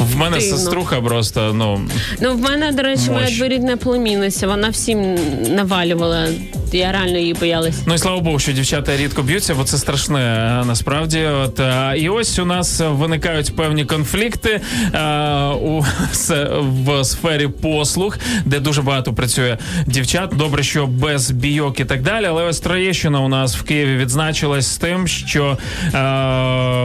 В мене Дивно. сеструха просто, ну. Ну, в мене, до речі, моя дворідна племінниця, вона всім навалювала. Я реально її боялась. Ну і слава Богу, що дівчата рідко б'ються, бо це страшне насправді. От і ось у нас виникають певні конфлікти е, у с- в сфері послуг, де дуже багато працює дівчат. Добре, що без бійок і так далі. Але ось Троєщина у нас в Києві відзначилась з тим, що е,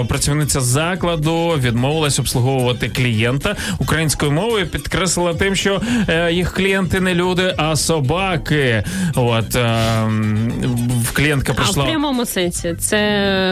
працівниця закладу відмовилась обслуговувати клієнта українською мовою. Підкреслила тим, що е, їх клієнти не люди, а собаки. От е, в клієнтка А в прямому сенсі це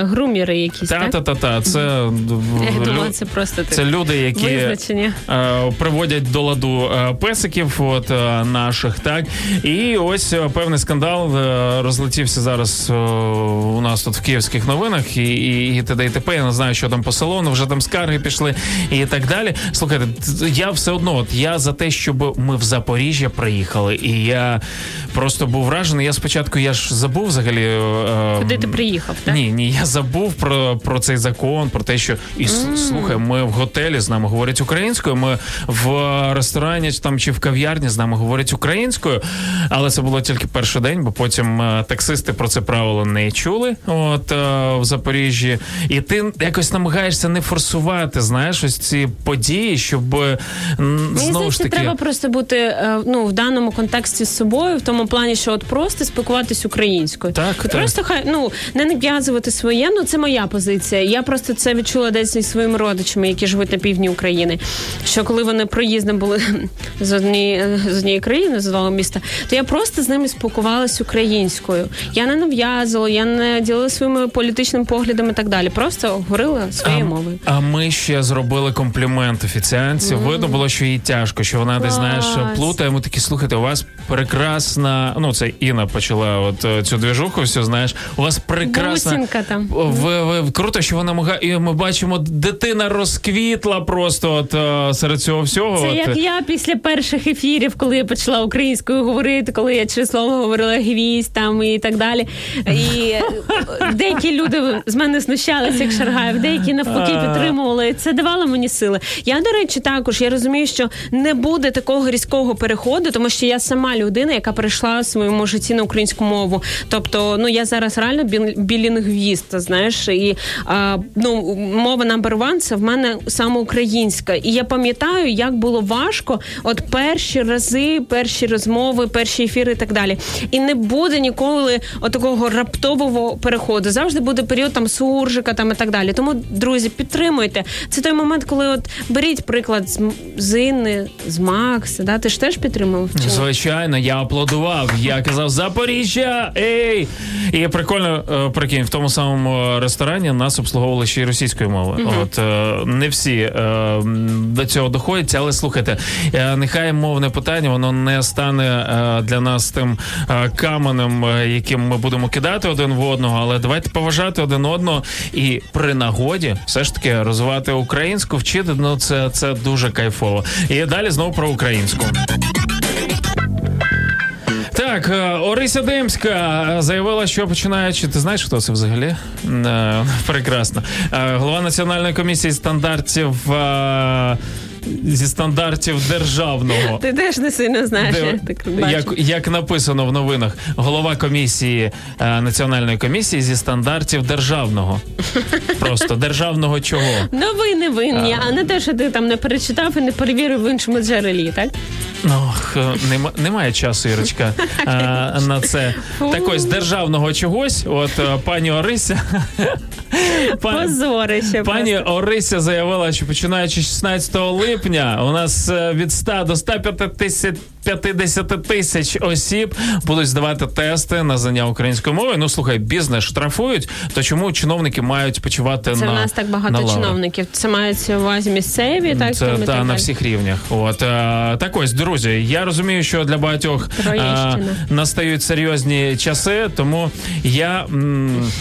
груміри якісь, Та так? та та та це Я лю- думала, це просто так. це люди, які Визначення. е, приводять до ладу е, песиків, от е, наших, так і ось певний скандал е, розлетівся зараз е, у нас тут в київських новинах, і, і, і т.д. і т.п. Я не знаю, що там по салону, вже там скарги пішли і так далі. Слухайте, я все одно, от я за те, щоб ми в Запоріжжя приїхали, і я просто був вражений. Я спочатку я ж забув взагалі. е, Куди ти приїхав, так? ні, ні, я забув про, про цей закон, про те, що і с- слухай, ми в готелі з нами говорять українською. Ми в ресторані там чи в кав'ярні з нами говорять українською. Але це було тільки перший день, бо потім е, таксисти про це правило не чули. От е, в Запоріжжі, і ти якось намагаєшся не форсувати, знаєш, ось ці події, щоб м, Мені знову ж таки. треба просто бути е, ну в даному контексті з собою, в тому плані, що от просто спілкуватись українською. Так, так. просто хай ну не нав'язувати своє. Ну це моя позиція. Я просто це відчула десь зі своїми родичами, які живуть на півдні України. Що коли вони проїздом були з однієї з однієї країни, з одного міста, то я просто з ними спілкувалась українською. Я не нав'язувала, я не ділила своїми політичними поглядами і так далі. Просто говорила своєю мовою. А ми ще зробили комплімент офіціанці. Видно було, що їй тяжко, що вона десь знаєш плутає. Ми такі слухайте, у вас прекрасна. Ну це Інна почала от е, цю двіжуху. Все знаєш. У вас прекрасна Бусинка там. Ви, ви круто, що вона могла. І ми бачимо, дитина розквітла просто от е, серед цього всього. Це от. як я після перших ефірів, коли я почала українською говорити, коли я через слово говорила гвість там і так далі. І е, деякі люди з мене знущалися, як Шаргаєв, деякі навпаки підтримували. Це давало мені сили. Я, до речі, також я розумію, що не буде такого різкого переходу, тому що я сама людина, яка перейшла в своєму житті на українську мову. Тобто, ну я зараз реально біл- білінгвіст, знаєш, і а, ну мова number one – в мене саме українська. І я пам'ятаю, як було важко, от перші рази, перші розмови, перші ефіри і так далі. І не буде ніколи отакого раптового переходу. Завжди буде період там суржика там і так далі. Тому, друзі, підтримуйте. Це той момент, коли от беріть приклад з, з Інни, з Макса. Да? Ти ж теж підтримував? Чи? Звичайно, я аплодував. Я казав Запоріжжя! Ей! І прикольно, е, прикинь, в тому самому ресторані нас обслуговували ще й російською мовою. От е, не всі е, до цього доходять, але слухайте, е, нехай мовне питання воно не стане е, для нас тим е, каменем, е, яким ми будемо кидати один в одного. Але давайте поважати один одного і при нагоді все ж таки розвивати українську, вчити. Ну це, це дуже кайфово. І далі знову про українську. Так, е, Орися Демська е, заявила, що починаючи. Ти знаєш, хто це взагалі? Е, Прекрасно. Голова національної комісії стандартів. Е, Зі стандартів державного. Ти теж не сильно знаєш. Де- я так бачу. як, як написано в новинах, голова комісії е, національної комісії зі стандартів державного. Просто державного чого? Новини винні, а не те, що ти там не перечитав і не перевірив в іншому джерелі, так? Ну, нема, немає часу, Ірочка, а, на це. Так ось державного чогось. От е, пані Орися. Позорище. Пані просто. Орися заявила, що починаючи з 16 липня у нас е, від 100 до 150 тисяч 50 тисяч осіб будуть здавати тести на знання української мови. Ну слухай, бізнес штрафують. То чому чиновники мають почувати Це на в нас так багато лаврах? чиновників. Це мається увазі місцеві, так Це та так на всіх рівнях. От е, так ось, друзі. Я розумію, що для багатьох е, Троєщина. настають серйозні часи, тому я м,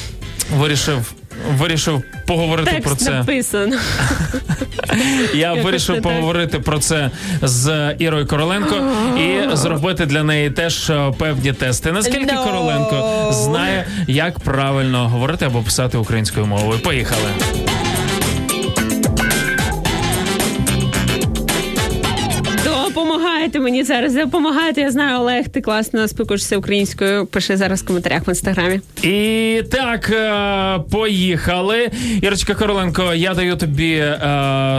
вирішив. Вирішив поговорити Текст про це. написано. Я вирішив поговорити про це з Ірою Короленко і зробити для неї теж е, певні тести. Наскільки No. Короленко знає, як правильно говорити або писати українською мовою? Поїхали. Допомагайте мені зараз. Допомагайте. Я знаю, Олег, ти класно спілкуєшся українською. Пиши зараз в коментарях в інстаграмі. І так, е, поїхали. Ірочка Короленко, я даю тобі е,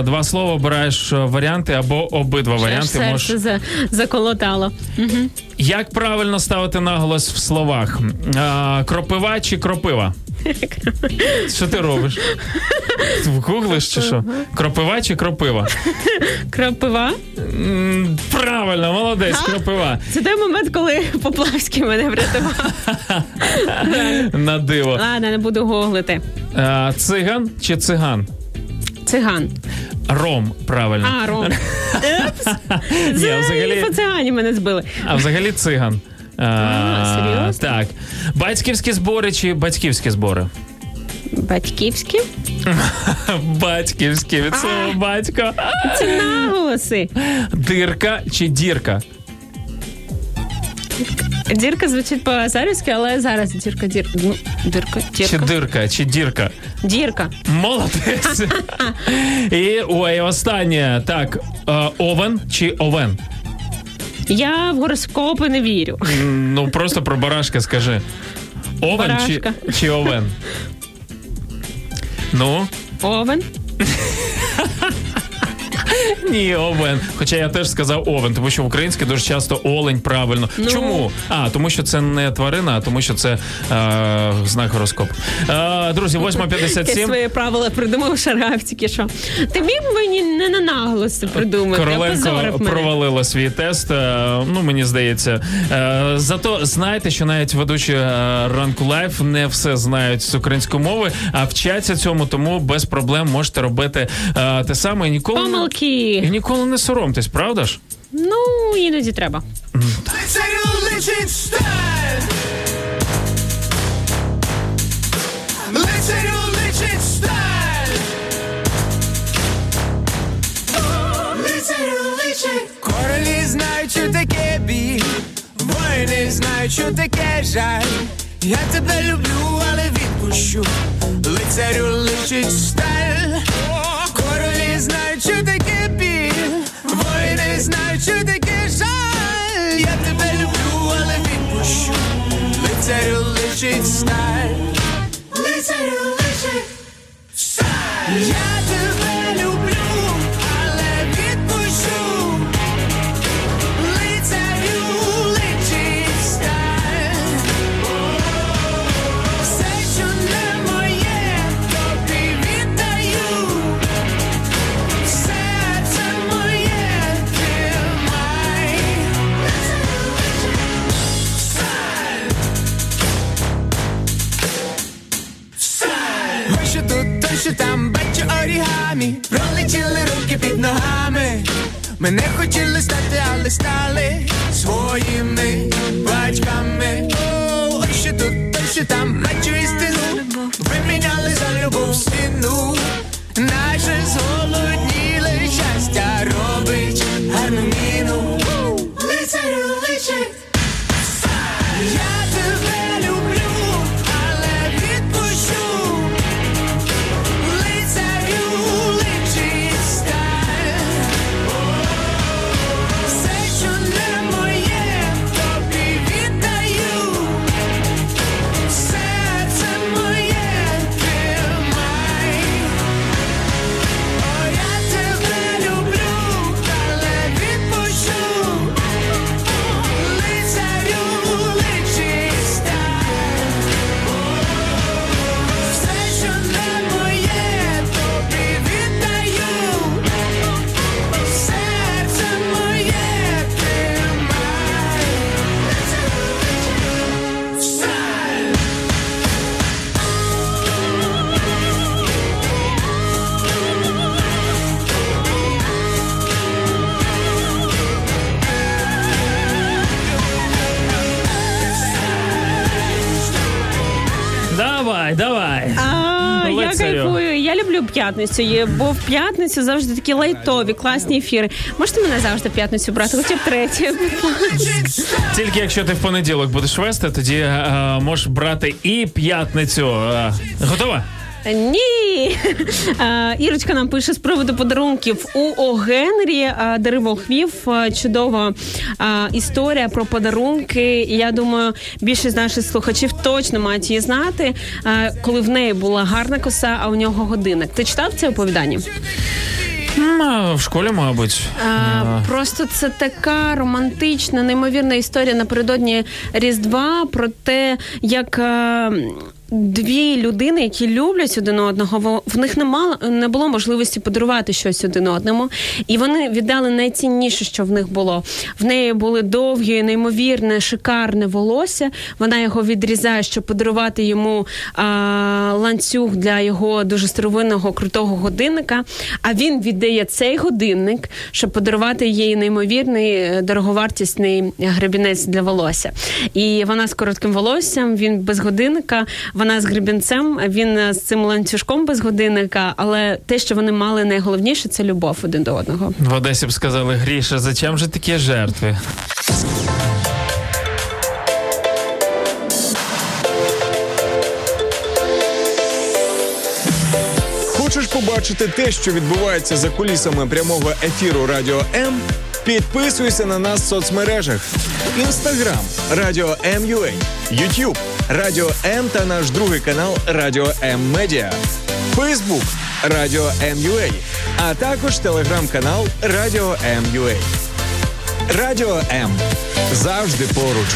два слова, обираєш варіанти або обидва варіанти. серце Можеш... за, заколотало. Як правильно ставити наголос в словах? Е, кропива чи кропива? Що ти робиш? Гуглиш чи що? Кропива чи кропива? Кропива. Правильно, молодець, кропива. Це той момент, коли Поплавський мене врятував. На диво. Ладно, не буду гуглити. Циган чи циган? Циган. Ром, правильно. А, Ром. Епс. Це цигані мене збили. А взагалі циган. А, серйозно? Так. Батьківські збори чи батьківські збори? Батьківські? Батьківські від слова батько. Це наголоси. Дирка чи дірка? Дірка звучить по-азарівськи, але зараз дірка, дірка. Ну, дірка, Чи дирка, чи дірка? Дірка. Молодець. І ой, останнє. Так, е, овен чи овен? Я в гороскопи не вірю. Ну просто про барашка скажи. Овен чи, чи овен? Ну, Овен. ні, овен. Хоча я теж сказав овен, тому що в українській дуже часто олень правильно. Ну. Чому? А, тому що це не тварина, а тому що це е, знак гороскопу. Е, друзі, Я 8.57. свої правила придумав шаргав тільки що. Ти міг мені не на наголоси придумати, Короленко провалила свій тест. е, Ну мені здається. Е, Зато знаєте, що навіть ведучі е, ранку лайф не все знають з української мови, а вчаться цьому, тому без проблем можете робити е, те саме ніколи не- і ніколи не соромтесь, правда ж? Ну, іноді треба. Королі знають, що таке біль. Воїни знають, що таке жаль. Я тебе люблю, але відпущу. Лицарю личить сталь. Королі знають, що таке біль? Воїни знають, що таке жаль. Я тебе люблю, але відпущу. Лицарю лишить сталь. Лицарю лишить сталь Ми не хотіли стати, але стали своїми батьками. О, ось що тут, ще там, бачу істину, виміняли за любов стіну. Наше зголодніле п'ятницю, є- бо в п'ятницю завжди такі лайтові, класні ефіри. Можете мене завжди в п'ятницю брати, хоча б третє. Тільки якщо ти в понеділок будеш вести, тоді е, можеш брати і п'ятницю. Е, готова? Ні. Ірочка нам пише з приводу подарунків у О Генрі дерево хвів. Чудова історія про подарунки. Я думаю, більшість наших слухачів точно мають її знати, коли в неї була гарна коса, а у нього годинник. Ти читав це оповідання? В школі, мабуть, а, просто це така романтична, неймовірна історія напередодні Різдва про те, як дві людини, які люблять один одного, в них немало не було можливості подарувати щось один одному, і вони віддали найцінніше, що в них було. В неї були довгі, неймовірне, шикарне волосся. Вона його відрізає, щоб подарувати йому а, ланцюг для його дуже старовинного крутого годинника. А він віддає цей годинник, щоб подарувати їй неймовірний е, дороговартісний гребінець для волосся. І вона з коротким волоссям, він без годинника вона з гребінцем, він з цим ланцюжком без годинника, але те, що вони мали найголовніше, це любов один до одного. В Одесі б сказали Гріша, зачем же такі жертви? Хочеш побачити те, що відбувається за кулісами прямого ефіру Радіо М? Підписуйся на нас в соцмережах: Інстаграм Радіо М.Ю.А. Ютуб Радіо М та наш другий канал Радіо М Медіа, Фейсбук Радіо М.Ю.А. а також телеграм-канал Радіо М.Ю.А. Радіо М завжди поруч.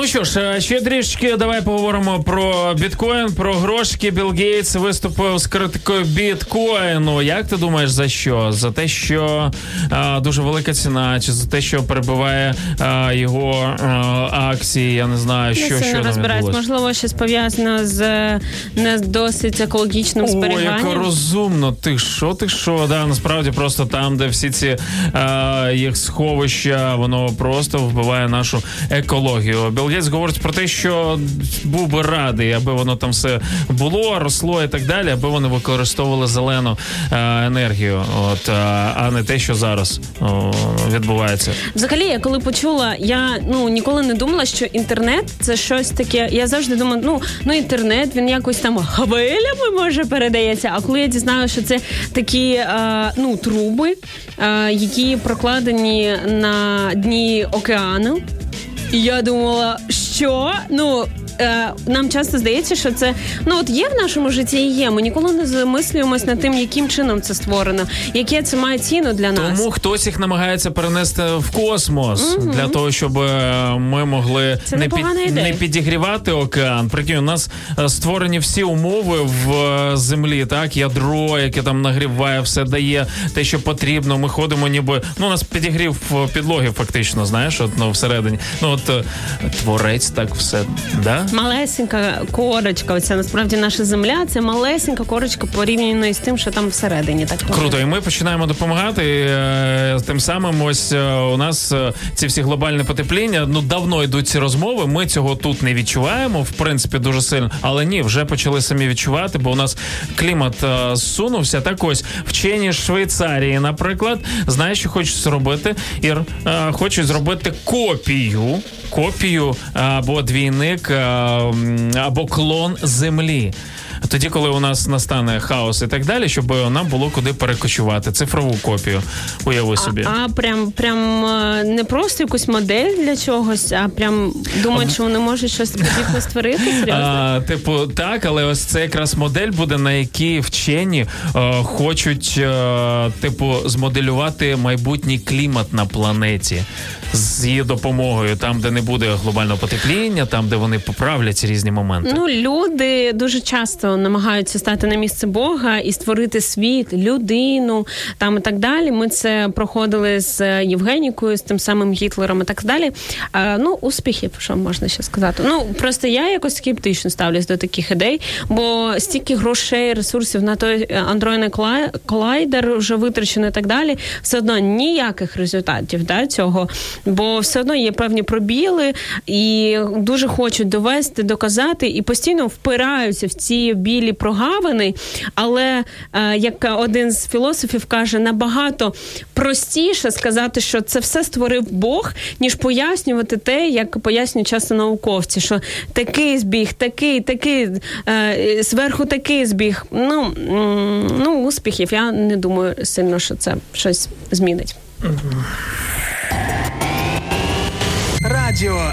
Ну що ж, ще трішки давай поговоримо про біткоін, про грошки. Білл Гейтс виступив з критикою біткоїну. Як ти думаєш за що? За те, що а, дуже велика ціна, чи за те, що перебуває а, його а, акції? Я не знаю, що не що розбираюсь. Можливо, щось пов'язано з не досить екологічним О, зберіганням. О, як розумно. Ти що, ти що? Да, насправді просто там, де всі ці а, їх сховища, воно просто вбиває нашу екологію. Білл Гейтс говорить про те, що був би радий, аби воно там все було, росло і так далі, аби вони використовували зелену е, енергію, от а, а не те, що зараз відбувається. Взагалі, я коли почула, я ну ніколи не думала, що інтернет це щось таке. Я завжди думала, ну ну інтернет він якось там хвилями може передається. А коли я дізнаю, що це такі е, ну труби, е, які прокладені на дні океану. І я думала, що ну. Нам часто здається, що це ну от є в нашому житті і є. Ми ніколи не замислюємось над тим, яким чином це створено, яке це має ціну для нас. Тому хтось їх намагається перенести в космос угу. для того, щоб ми могли це не під не підігрівати океан. Прикинь, у нас створені всі умови в землі, так ядро, яке там нагріває, все дає те, що потрібно. Ми ходимо, ніби ну у нас підігрів підлоги, фактично. Знаєш, от ну всередині. Ну от творець, так все да. Малесенька корочка, оця насправді наша земля. Це малесенька корочка порівняно з тим, що там всередині. Так круто. І ми починаємо допомагати. Тим самим, ось у нас ці всі глобальні потепління. Ну давно йдуть ці розмови. Ми цього тут не відчуваємо, в принципі, дуже сильно. Але ні, вже почали самі відчувати, бо у нас клімат зсунувся. Так ось вчені Швейцарії, наприклад, знаєш, що хочуть зробити, і хочуть зробити копію, копію або двійник або клон землі. Тоді, коли у нас настане хаос і так далі, щоб нам було куди перекочувати цифрову копію. Уяви собі. А, а прям прям не просто якусь модель для чогось, а прям думають, що вони можуть щось подібне створити. Серйозно? А, Типу, так, але ось це якраз модель буде, на якій вчені е, хочуть, е, типу, змоделювати майбутній клімат на планеті. З її допомогою, там, де не буде глобального потепління, там де вони поправлять різні моменти. Ну люди дуже часто намагаються стати на місце Бога і створити світ, людину там і так далі. Ми це проходили з Євгенікою, з тим самим Гітлером і так далі. А, Ну, успіхів, що можна ще сказати. Ну просто я якось скептично ставлюсь до таких ідей, бо стільки грошей, ресурсів на той андроїдний колайдер вже витрачено і так далі. Все одно ніяких результатів да, цього, бо все одно є певні пробіли і дуже хочуть довести, доказати і постійно впираються в ці білі прогавини, але е, як один з філософів каже, набагато простіше сказати, що це все створив Бог, ніж пояснювати те, як пояснюють часто науковці, що такий збіг, такий, такий, е, зверху такий збіг. Ну, ну, успіхів, я не думаю сильно, що це щось змінить. Радіо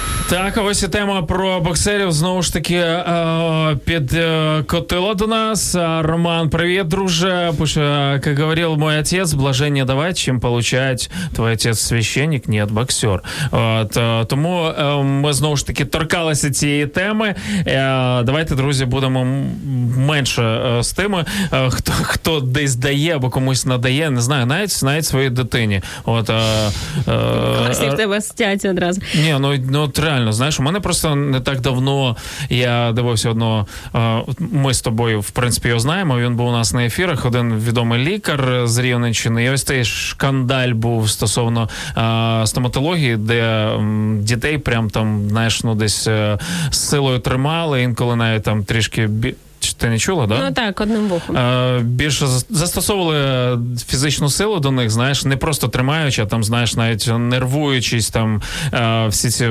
Так, ось і тема про боксерів знову ж таки е, підкотила до нас. Роман, привет, друже. Пуша, как говорил мой отец, блажение давать, чем получать твой отец священник, нет, боксер. От, е, тому е, ми знову ж таки торкалися цієї теми. Е, давайте, друзі, будемо менше е, з тими, е, хто, хто десь дає або комусь надає, не знаю, навіть навіть своїй дитині. От, е, е, Класні в тебе стяті одразу. ні, ну, ну от реально, знаєш, у мене просто не так давно я дивився одного. е, Ми з тобою, в принципі, його знаємо. Він був у нас на ефірах. Один відомий лікар з Рівненщини. І ось цей шкандаль був стосовно е, стоматології, де дітей прям там, знаєш, ну десь е, силою тримали, інколи навіть там трішки Ти не чула, да? Ну так, одним вухом. Е, більше застосовували фізичну силу до них, знаєш, не просто тримаючи, а там, знаєш, навіть нервуючись, там е, всі ці.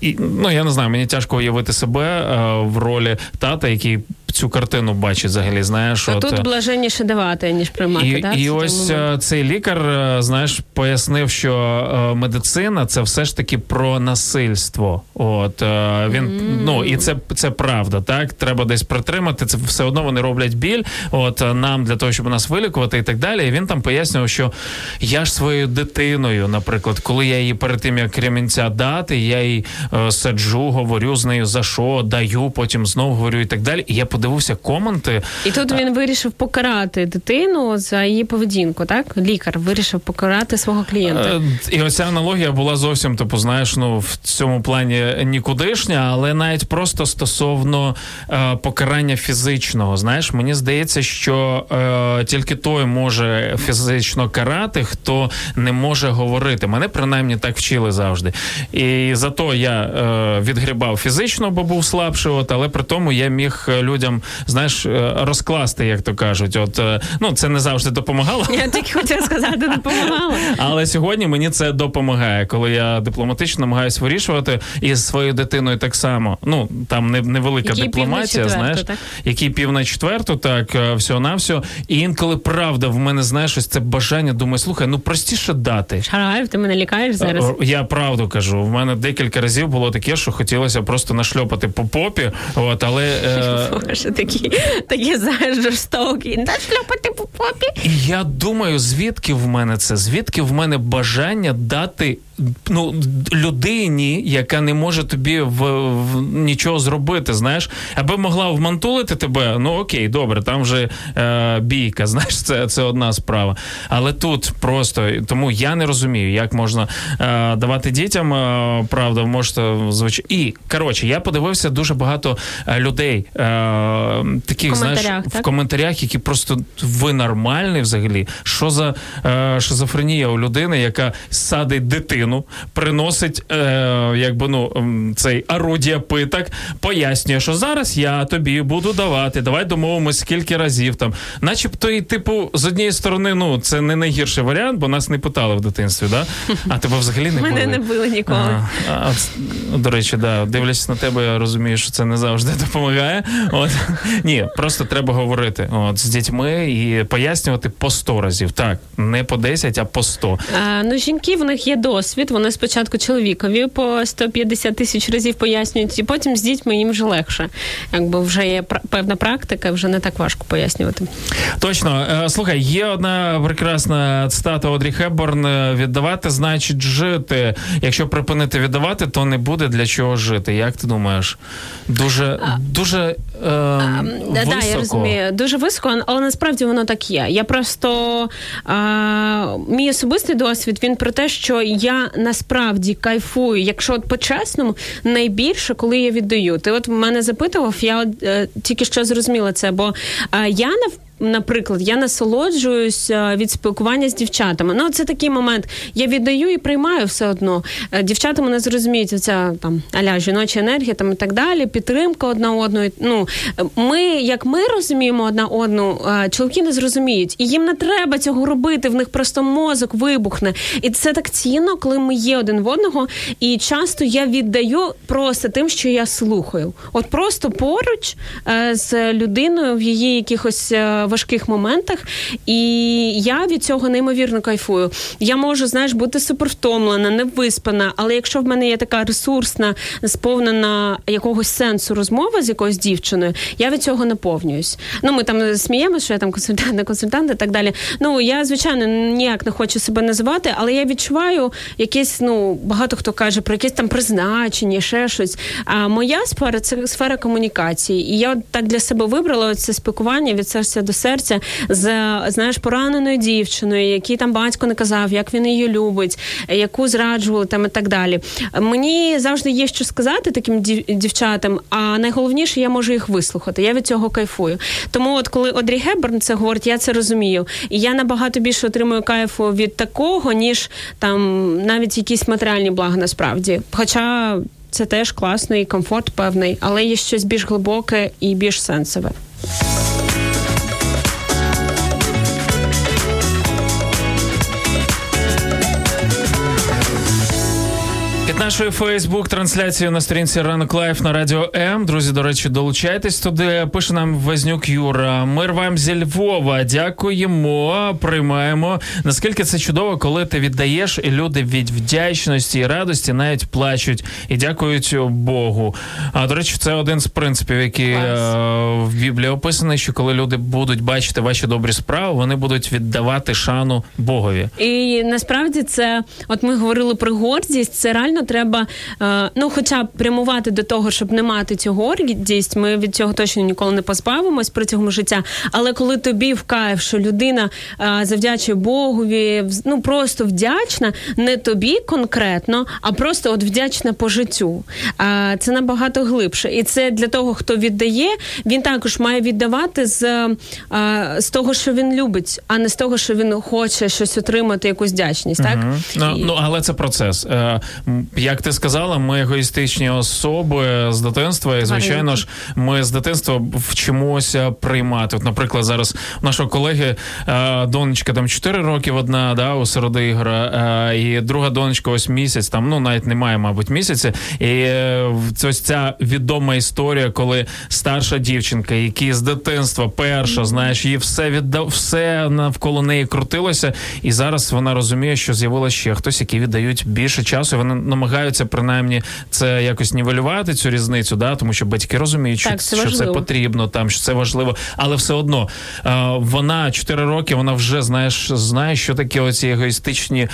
І, ну, я не знаю, мені тяжко уявити себе е, в ролі тата, який цю картину бачить взагалі, знаєш. А от, тут е, блаженніше давати, ніж приймати. і, да, і ось моменті? е, цей лікар, е, знаєш, пояснив, що е, медицина це все ж таки про насильство. От він ну і це, це правда, так треба десь притримати. Це все одно вони роблять біль. От е, нам для того, щоб нас вилікувати і так далі. І він там пояснював, що я ж своєю дитиною, наприклад, коли я її перед тим як ремінця дати, я їй е, саджу, говорю з нею за що, даю, потім знову говорю і так далі. І я подивився коменти. І тут він вирішив покарати дитину за її поведінку, так? Лікар вирішив покарати свого клієнта. Е, І оця аналогія була зовсім, типу, знаєш, ну в цьому плані нікудишня, але навіть просто стосовно е, покарання фізичного. Знаєш, мені здається, що е, тільки той може фізично карати, хто не може говорити. Мене принаймні так вчили завжди. І зато я е, відгрібав фізично, бо був слабший, от, але при тому я міг людям, знаєш, е, розкласти, як то кажуть. От е, ну це не завжди допомагало. Я тільки хотіла сказати, допомагала. Але сьогодні мені це допомагає, коли я дипломатично намагаюся вирішувати і з своєю дитиною так само. Ну там не, невелика Який дипломатія, знаєш, так? який пів на четверту, так всього на всього. І інколи правда в мене знаєш ось це бажання. Думаю, слухай, ну простіше дати. Шараєв, ти мене лікаєш зараз. Я правду кажу. В мене декілька разів було таке, що хотілося просто нашльопати по попі. От, але е, Боже, такі, такі жорстокі. Да шльопати по попі. І я думаю, звідки в мене це? Звідки в мене бажання дати ну, людині, яка не може тобі в, в нічого зробити, знаєш, аби могла вмантулити тебе, ну окей, добре, там вже е, бійка, знаєш, це, це одна справа. Але тут просто тому я не розумію, як можна е, давати дітям е, правду, можете звичайно. І коротше, я подивився дуже багато е, людей, е, таких В знаєш, коментарях, в коментарях, які просто ви нормальний взагалі. Що за е, шизофренія у людини, яка садить дитину, приносить е, якби ну цей орудія питок, пояснює, що зараз я тобі буду давати. Давай домовимось скільки разів там. Начебто, і типу, з однієї сторони, ну це не найгірший варіант, бо нас не питали в дитинстві, да? А тебе взагалі не Мене не били ніколи. А, а, до речі, да, дивлячись на тебе, я розумію, що це не завжди допомагає. От ні, просто треба говорити от з дітьми і пояснювати по 100 разів. Так, не по 10, а по 100. А, ну, жінки, в них є досвід. Вони спочатку чоловікові по 150 тисяч разів пояснюють, і потім з дітьми їм вже легше. Якби вже є певна практика, вже не так важко пояснювати. Точно, Е, слухай, є одна прекрасна цитата Одрі Хепборн: е, віддавати значить жити. Якщо припинити віддавати, то не буде для чого жити. Як ти думаєш? Дуже дуже Ем, да, да, я розумію, дуже високо, але насправді воно так є. Я просто е, мій особистий досвід він про те, що я насправді кайфую, якщо от по-чесному, найбільше, коли я віддаю. Ти от мене запитував, я от, е, тільки що зрозуміла це, бо е, я нав наприклад, я насолоджуюсь від спілкування з дівчатами. Ну, це такий момент. Я віддаю і приймаю все одно. Е, дівчата мене зрозуміють, ця там аля жіноча енергія там і так далі, підтримка одна одної. Ну ми, як ми розуміємо одна одну, чоловіки не зрозуміють, і їм не треба цього робити. В них просто мозок вибухне. І це так цінно, коли ми є один в одного. І часто я віддаю просто тим, що я слухаю. От просто поруч е, з людиною в її якихось е, важких моментах, і я від цього неймовірно кайфую. Я можу, знаєш, бути супервтомлена, невиспана, але якщо в мене є така ресурсна, сповнена якогось сенсу розмова з якоюсь дівчиною, я від цього наповнююсь. Ну, ми там сміємося, що я там консультант, не консультант і так далі. Ну я звичайно ніяк не хочу себе називати, але я відчуваю якесь, ну багато хто каже про якесь там призначення, ще щось. А моя сфера це сфера комунікації, і я так для себе вибрала це спілкування від серця до серця з знаєш пораненою дівчиною, який там батько не казав, як він її любить, яку зраджували там і так далі. Мені завжди є що сказати таким дівчатам, а найголовніше я можу їх вислухати. Я від цього кайфую. Тому, от коли Одрі Геберн це говорить, я це розумію. І я набагато більше отримую кайфу від такого, ніж там навіть якісь матеріальні блага насправді. Хоча це теж класно і комфорт певний, але є щось більш глибоке і більш сенсове. Нашою Фейсбук-трансляцією на сторінці Ранок Лайф на радіо М. Друзі, до речі, долучайтесь туди. Пише нам Вознюк Юра. Мир вам зі Львова. Дякуємо, приймаємо. Наскільки це чудово, коли ти віддаєш, і люди від вдячності і радості навіть плачуть і дякують Богу. А до речі, це один з принципів, які е, в Біблії описаний, що коли люди будуть бачити ваші добрі справи, вони будуть віддавати шану Богові. І насправді це, от ми говорили про гордість, це реально треба, е, ну, хоча б прямувати до того, щоб не мати цю гордість, ми від цього точно ніколи не позбавимось протягом життя. Але коли тобі вкаєв, що людина е, завдячує Богові, ну просто вдячна, не тобі конкретно, а просто от вдячна по життю. Це набагато глибше. І це для того, хто віддає, він також має віддавати з, е, з того, що він любить, а не з того, що він хоче щось отримати, якусь вдячність. Так ну, І... ну але це процес як ти сказала, ми егоїстичні особи з дитинства, і звичайно ж, ми з дитинства вчимося приймати. От, наприклад, зараз у нашого колеги е, донечка там 4 роки одна, да, у середи ігра, е, і друга донечка ось місяць, там ну навіть немає, мабуть, місяця. І е, ось ця відома історія, коли старша дівчинка, які з дитинства перша, знаєш, їй все віддав, все навколо неї крутилося, і зараз вона розуміє, що з'явилося ще хтось, який віддають більше часу. Вони намагаються принаймні це якось нівелювати цю різницю, да, тому що батьки розуміють, що так, це, що це потрібно, там що це важливо, але все одно е, вона 4 роки, вона вже знаєш, знає, що таке оці егоїстичні.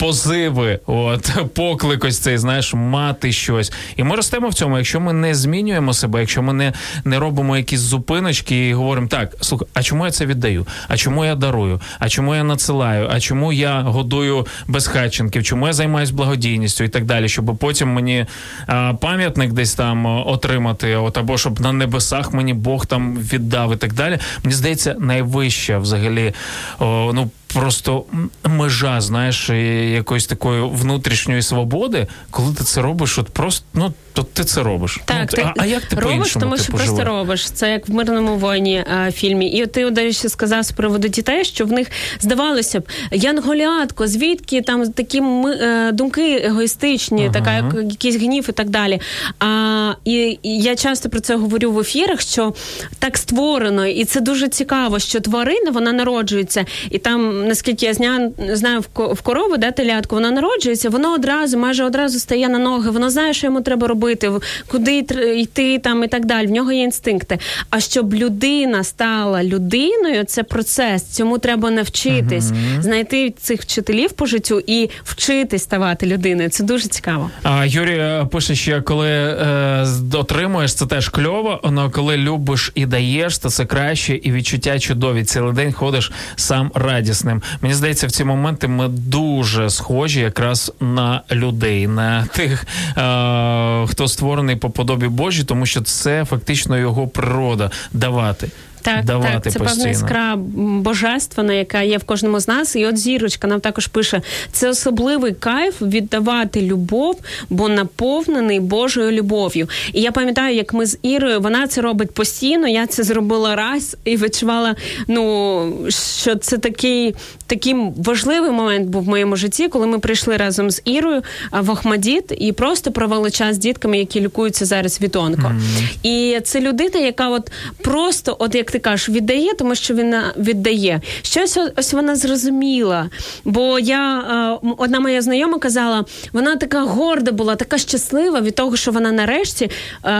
Позиви, от поклик ось цей, знаєш, мати щось. І ми ростемо в цьому. Якщо ми не змінюємо себе, якщо ми не не робимо якісь зупиночки і говоримо, так, слухай, а чому я це віддаю? А чому я дарую? А чому я надсилаю? А чому я годую безхатченків? Чому я займаюся благодійністю і так далі, щоб потім мені а, пам'ятник десь там отримати, от або щоб на небесах мені Бог там віддав і так далі. Мені здається, найвища взагалі о, ну просто межа, знаєш, якоїсь такої внутрішньої свободи, коли ти це робиш, от просто ну то ти це робиш. Так, ну, ти а, а як ти робиш, тому що типу, просто робиш. Це як в мирному воїні а, фільмі. І от ти до сказав з приводу дітей, що в них здавалося б, Янголятко, звідки там такі ми, е, думки егоїстичні, ага. така як якийсь гнів і так далі. А і, і я часто про це говорю в ефірах, що так створено, і це дуже цікаво, що тварина вона народжується, і там, наскільки я знаю, знаю в корову, да, телятку, вона народжується, воно одразу, майже одразу стає на ноги, воно знає, що йому треба робити робити, куди йти там і так далі. В нього є інстинкти. А щоб людина стала людиною, це процес. Цьому треба навчитись, uh знайти цих вчителів по життю і вчитись ставати людиною. Це дуже цікаво. А Юрій е, пише, що коли е, отримуєш, це теж кльово. але коли любиш і даєш, то це краще і відчуття чудові. Цілий день ходиш сам радісним. Мені здається, в ці моменти ми дуже схожі якраз на людей, на тих, е, хто створений по подобі Божій, тому що це фактично його природа давати. Так, давати так, це постійно. певна іскра божественна, яка є в кожному з нас. І от зірочка нам також пише: це особливий кайф віддавати любов, бо наповнений Божою любов'ю. І я пам'ятаю, як ми з Ірою вона це робить постійно. Я це зробила раз і відчувала, ну що це такий такий важливий момент був в моєму житті, коли ми прийшли разом з Ірою в Охмадіт і просто провели час з дітками, які лікуються зараз від онко. Mm. І це людина, яка от просто, от як ти кажеш, віддає, тому що він віддає. Щось ось вона зрозуміла. Бо я одна моя знайома казала, вона така горда була, така щаслива від того, що вона нарешті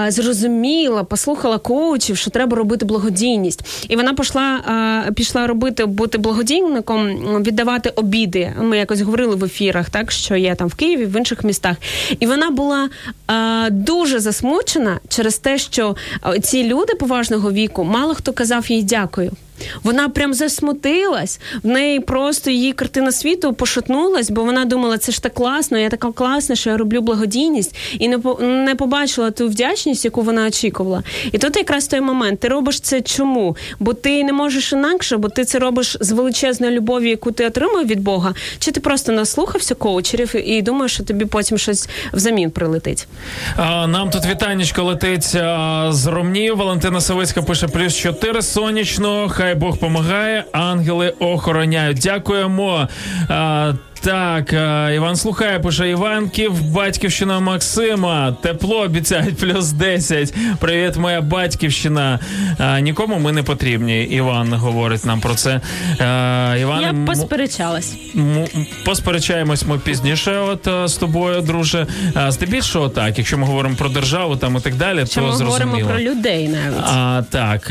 зрозуміла, послухала коучів, що треба робити благодійність. І вона пішла, пішла робити бути благодійником, віддавати обіди. Ми якось говорили в ефірах, так що є там в Києві, в інших містах. І вона була дуже засмучена через те, що ці люди поважного віку мало хто казав їй дякую. Вона прям засмутилась. В неї просто її картина світу пошатнулась, бо вона думала, це ж так класно, я така класна, що я роблю благодійність, і не не побачила ту вдячність, яку вона очікувала. І тут якраз той момент. Ти робиш це чому? Бо ти не можеш інакше, бо ти це робиш з величезною любов'ю, яку ти отримав від Бога, чи ти просто наслухався коучерів і думаєш, що тобі потім щось взамін прилетить? Нам тут вітанечко летить з Ромнів. Валентина Савицька пише плюс 4 сонячно. Хай Бог помагає, ангели охороняють. Дякуємо. Так, Іван слухає, пише Іванків, батьківщина Максима. Тепло обіцяють плюс 10. Привіт, моя батьківщина. Нікому ми не потрібні. Іван говорить нам про це. Іван, Я посперечалась. М- посперечаємось ми пізніше. От з тобою, друже. Здебільшого так, якщо ми говоримо про державу там і так далі, якщо то ми зрозуміло. говоримо про людей навіть. А, Так,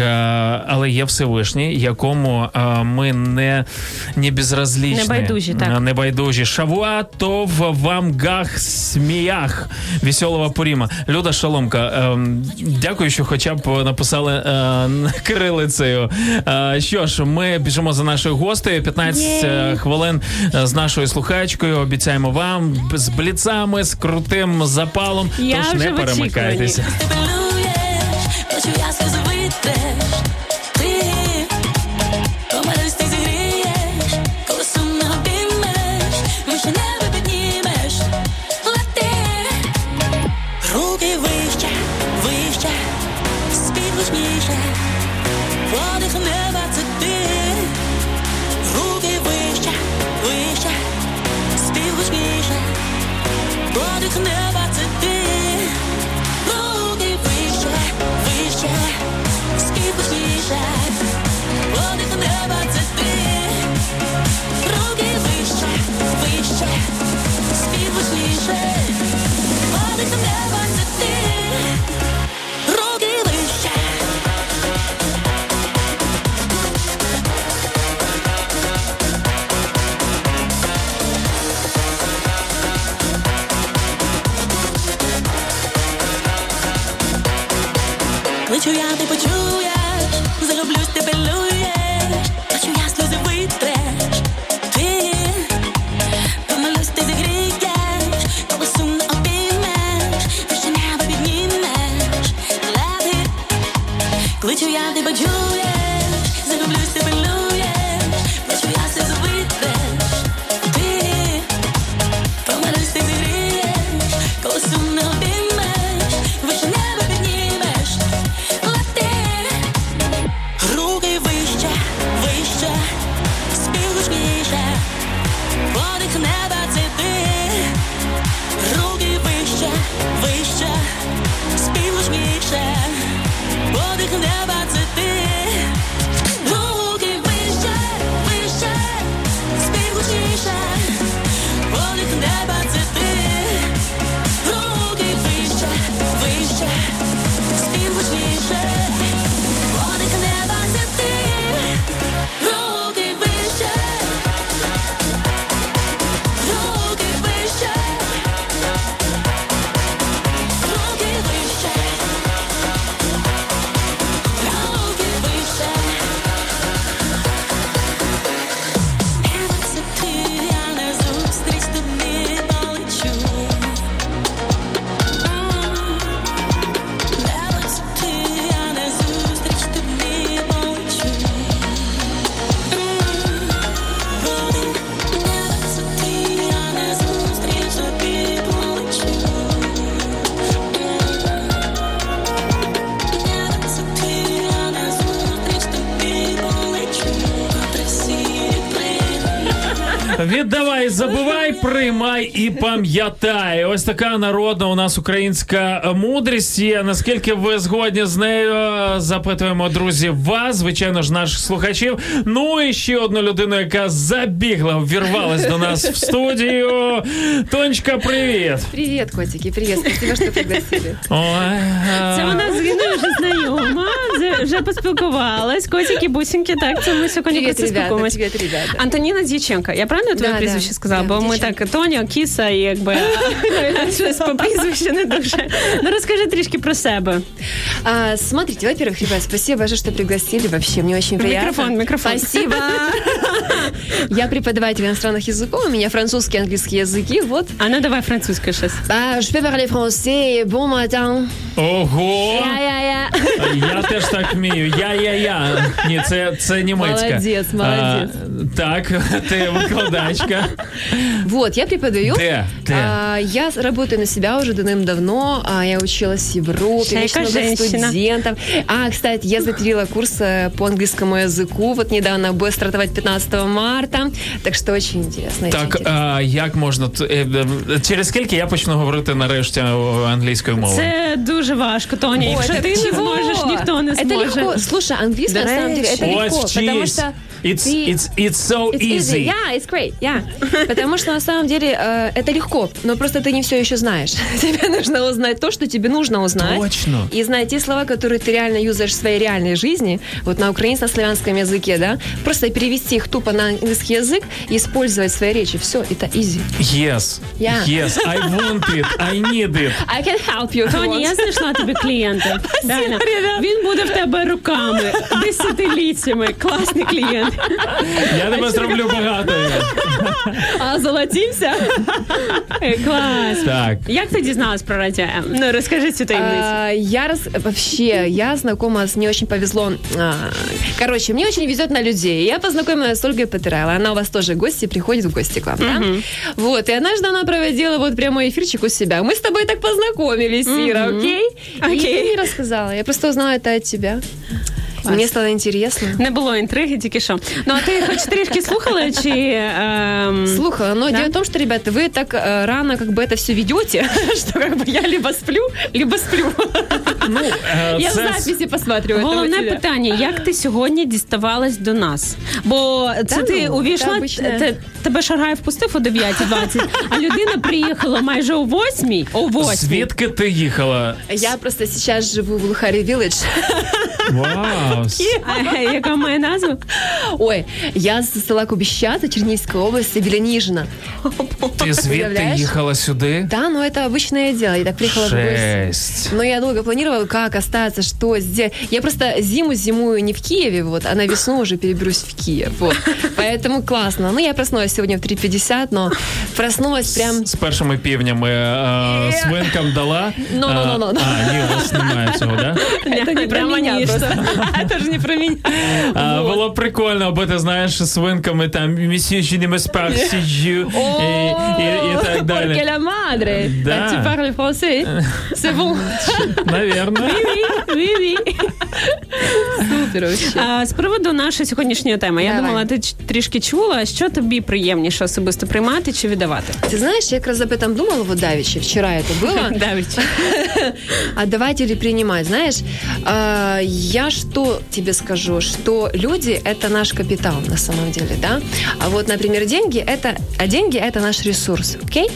але є Всевишній, якому ми не, не безразлічні. Небайдужі, так. Небайдужі байдужі. Шавуатов вам гах сміях веселого Пуріма. Люда Шаломка, ем, дякую, що хоча б написали е, кирилицею. Е, що ж, ми біжимо за нашою гостею. 15 Є. хвилин з нашою слухачкою. Обіцяємо вам з бліцами, з крутим запалом. Я Тож не перемикайтеся. Віддавай, Що я ти почуєш, загублюсь, я витреш? Ти помилюсь, ти сумно обіймеш, Вище небо піднімеш, лети, кличу я ти почуєш. І пам'ятай. Ось така народна у нас українська мудрість. є. Наскільки ви згодні з нею? Запитуємо друзі вас, звичайно ж, наших слухачів. Ну і ще одну людину, яка забігла, ввірвалась до нас в студію. Тонечка, привіт. Привет, котики, привет. Спасибо, что пригласили. Ой, Це вона з вже знайома, вже- вже поспілкувалась. Котики, бусинки, так, це ми сьогодні Привет, ребята, поспілкуємось. привет, ребята. Антоніна Дяченко. Я правильно твоє Да, прізвище да. сказала? Да, Бо ми Дяченко. так Тоня, Кіса і якби щось по прізвищу не дуже. Ну розкажи трішки про себе. А, смотрите, во-первых, ребят, спасибо большое, что пригласили. Вообще, мне очень приятно. Микрофон, микрофон. Спасибо. Я преподаватель иностранных языков, у меня французский, английский языки. Вот. А ну давай французькою щось. А, je peux parler français. Bon matin. Ого! Я-я-я. Я теж так вмію. Я-я-я. Ні, це, це німецька. Молодець, молодець. А, так, ти викладачка. Вот, я преподаю. Де? Де? А, я работаю на себя уже давным-давно. А, я училась в Европе, Шейка очень много женщина. студентов. А, кстати, я затрила курс э, по английскому языку. Вот недавно будет стартовать 15 марта. Так что очень интересно. очень Так, интересно. а, як можна т- е, е, через скільки я почну говорити нарешті о, англійською мовою? Це дуже важко, Тоня. Ой, Якщо так ти не чего? зможеш, ніхто не Это зможе. Легко. Слушай, английский, на самом деле, это легко. Потому что It's, ты- it's, it's so It's easy. easy. Yeah, it's great. Yeah. Потому что на самом деле э, это легко, но просто ты не все еще знаешь. Тебе нужно узнать то, что тебе нужно узнать. Точно. И знать те слова, которые ты реально юзаешь в своей реальной жизни, вот на украинско-славянском языке, да, просто перевести их тупо на английский язык и использовать в своей речи. Все, это easy. Yes. Yeah. Yes, I want it, I need it. I can help you. if you Тоні, want. я знайшла тобі клієнта. Реально. Він буде в тебе руками, десятиліттями. Класний клієнт. Я тебе зроблю багатою. А, золотимся? Е, Клас. Так. Як ти дізналась про радіо М? Ну, розкажи цю таємницю. А, Я раз... Вообще, я знакома с... Мне очень повезло. А, Короче, мне очень везет на людей. Я познакомилась с Ольгой Петрелло. Она у вас тоже гости, приходит в гости к вам, да? Вот, и однажды она проводила вот прямой эфирчик у себя. Мы с тобой так познакомились, Ира, окей? И Окей. ты мне рассказала. Я просто узнала это от тебя. Мне стало интересно. Не було інтриги, тільки що. Ну, а ти хоч трішки слухала, чи... ем, Слухала, но Да? дело в том, что, ребята, вы так э, рано как бы это все ведете, что как бы я либо сплю, либо сплю. Ну, е, Я в це... записи посматриваю. этого Головне тебя. питання, як ти сьогодні діставалась до нас? Бо це Та ти ну, увійшла, та обичне. те- тебе Шаргай впустив о 9.20, а людина приїхала майже о 8 о 8 Звідки ти їхала? Я просто сейчас живу в Лухари Вилледж. Вау. А, Яка має назву? Ой, я с села Кубищата, Черниговская область, Белянижина. Ти звідти Уявляєш? їхала сюди? Да, но это обычное дело. Я так приехала в гости. Жесть. Но я долго планировала, как остаться, что сделать. Я просто зиму зимую не в Киеве, вот, а на весну уже переберусь в Киев. Вот. Поэтому классно. Ну, я проснулась сегодня в 3.50, но проснулась прям... З першими півнями е, свинкам дала. Ну, ну, ну, ну, ну. А, ні, у вас немає цього, да? Это не про меня просто. Это же не про меня. А, Вот. Було б прикольно, аби ти знаєш з свинками там «Monsieur, je ne me parle, c'est je», і, і, і так Porque далі. la madre. Да. Ah, Tu parles français. C'est bon. Навірно. Ві-ві. Супер вообще. А, З приводу нашої сьогоднішньої теми, я Давай. думала, ти ч- трішки чула, що тобі приємніше особисто приймати чи віддавати? Ты знаешь, я как раз об этом думала вот давеча, вчера это было. Давид. Отдавать или принимать. Знаешь, а, я что тебе скажу, что люди – это наш капитал на самом деле, да? А вот, например, деньги – это, а деньги – это наш ресурс, окей?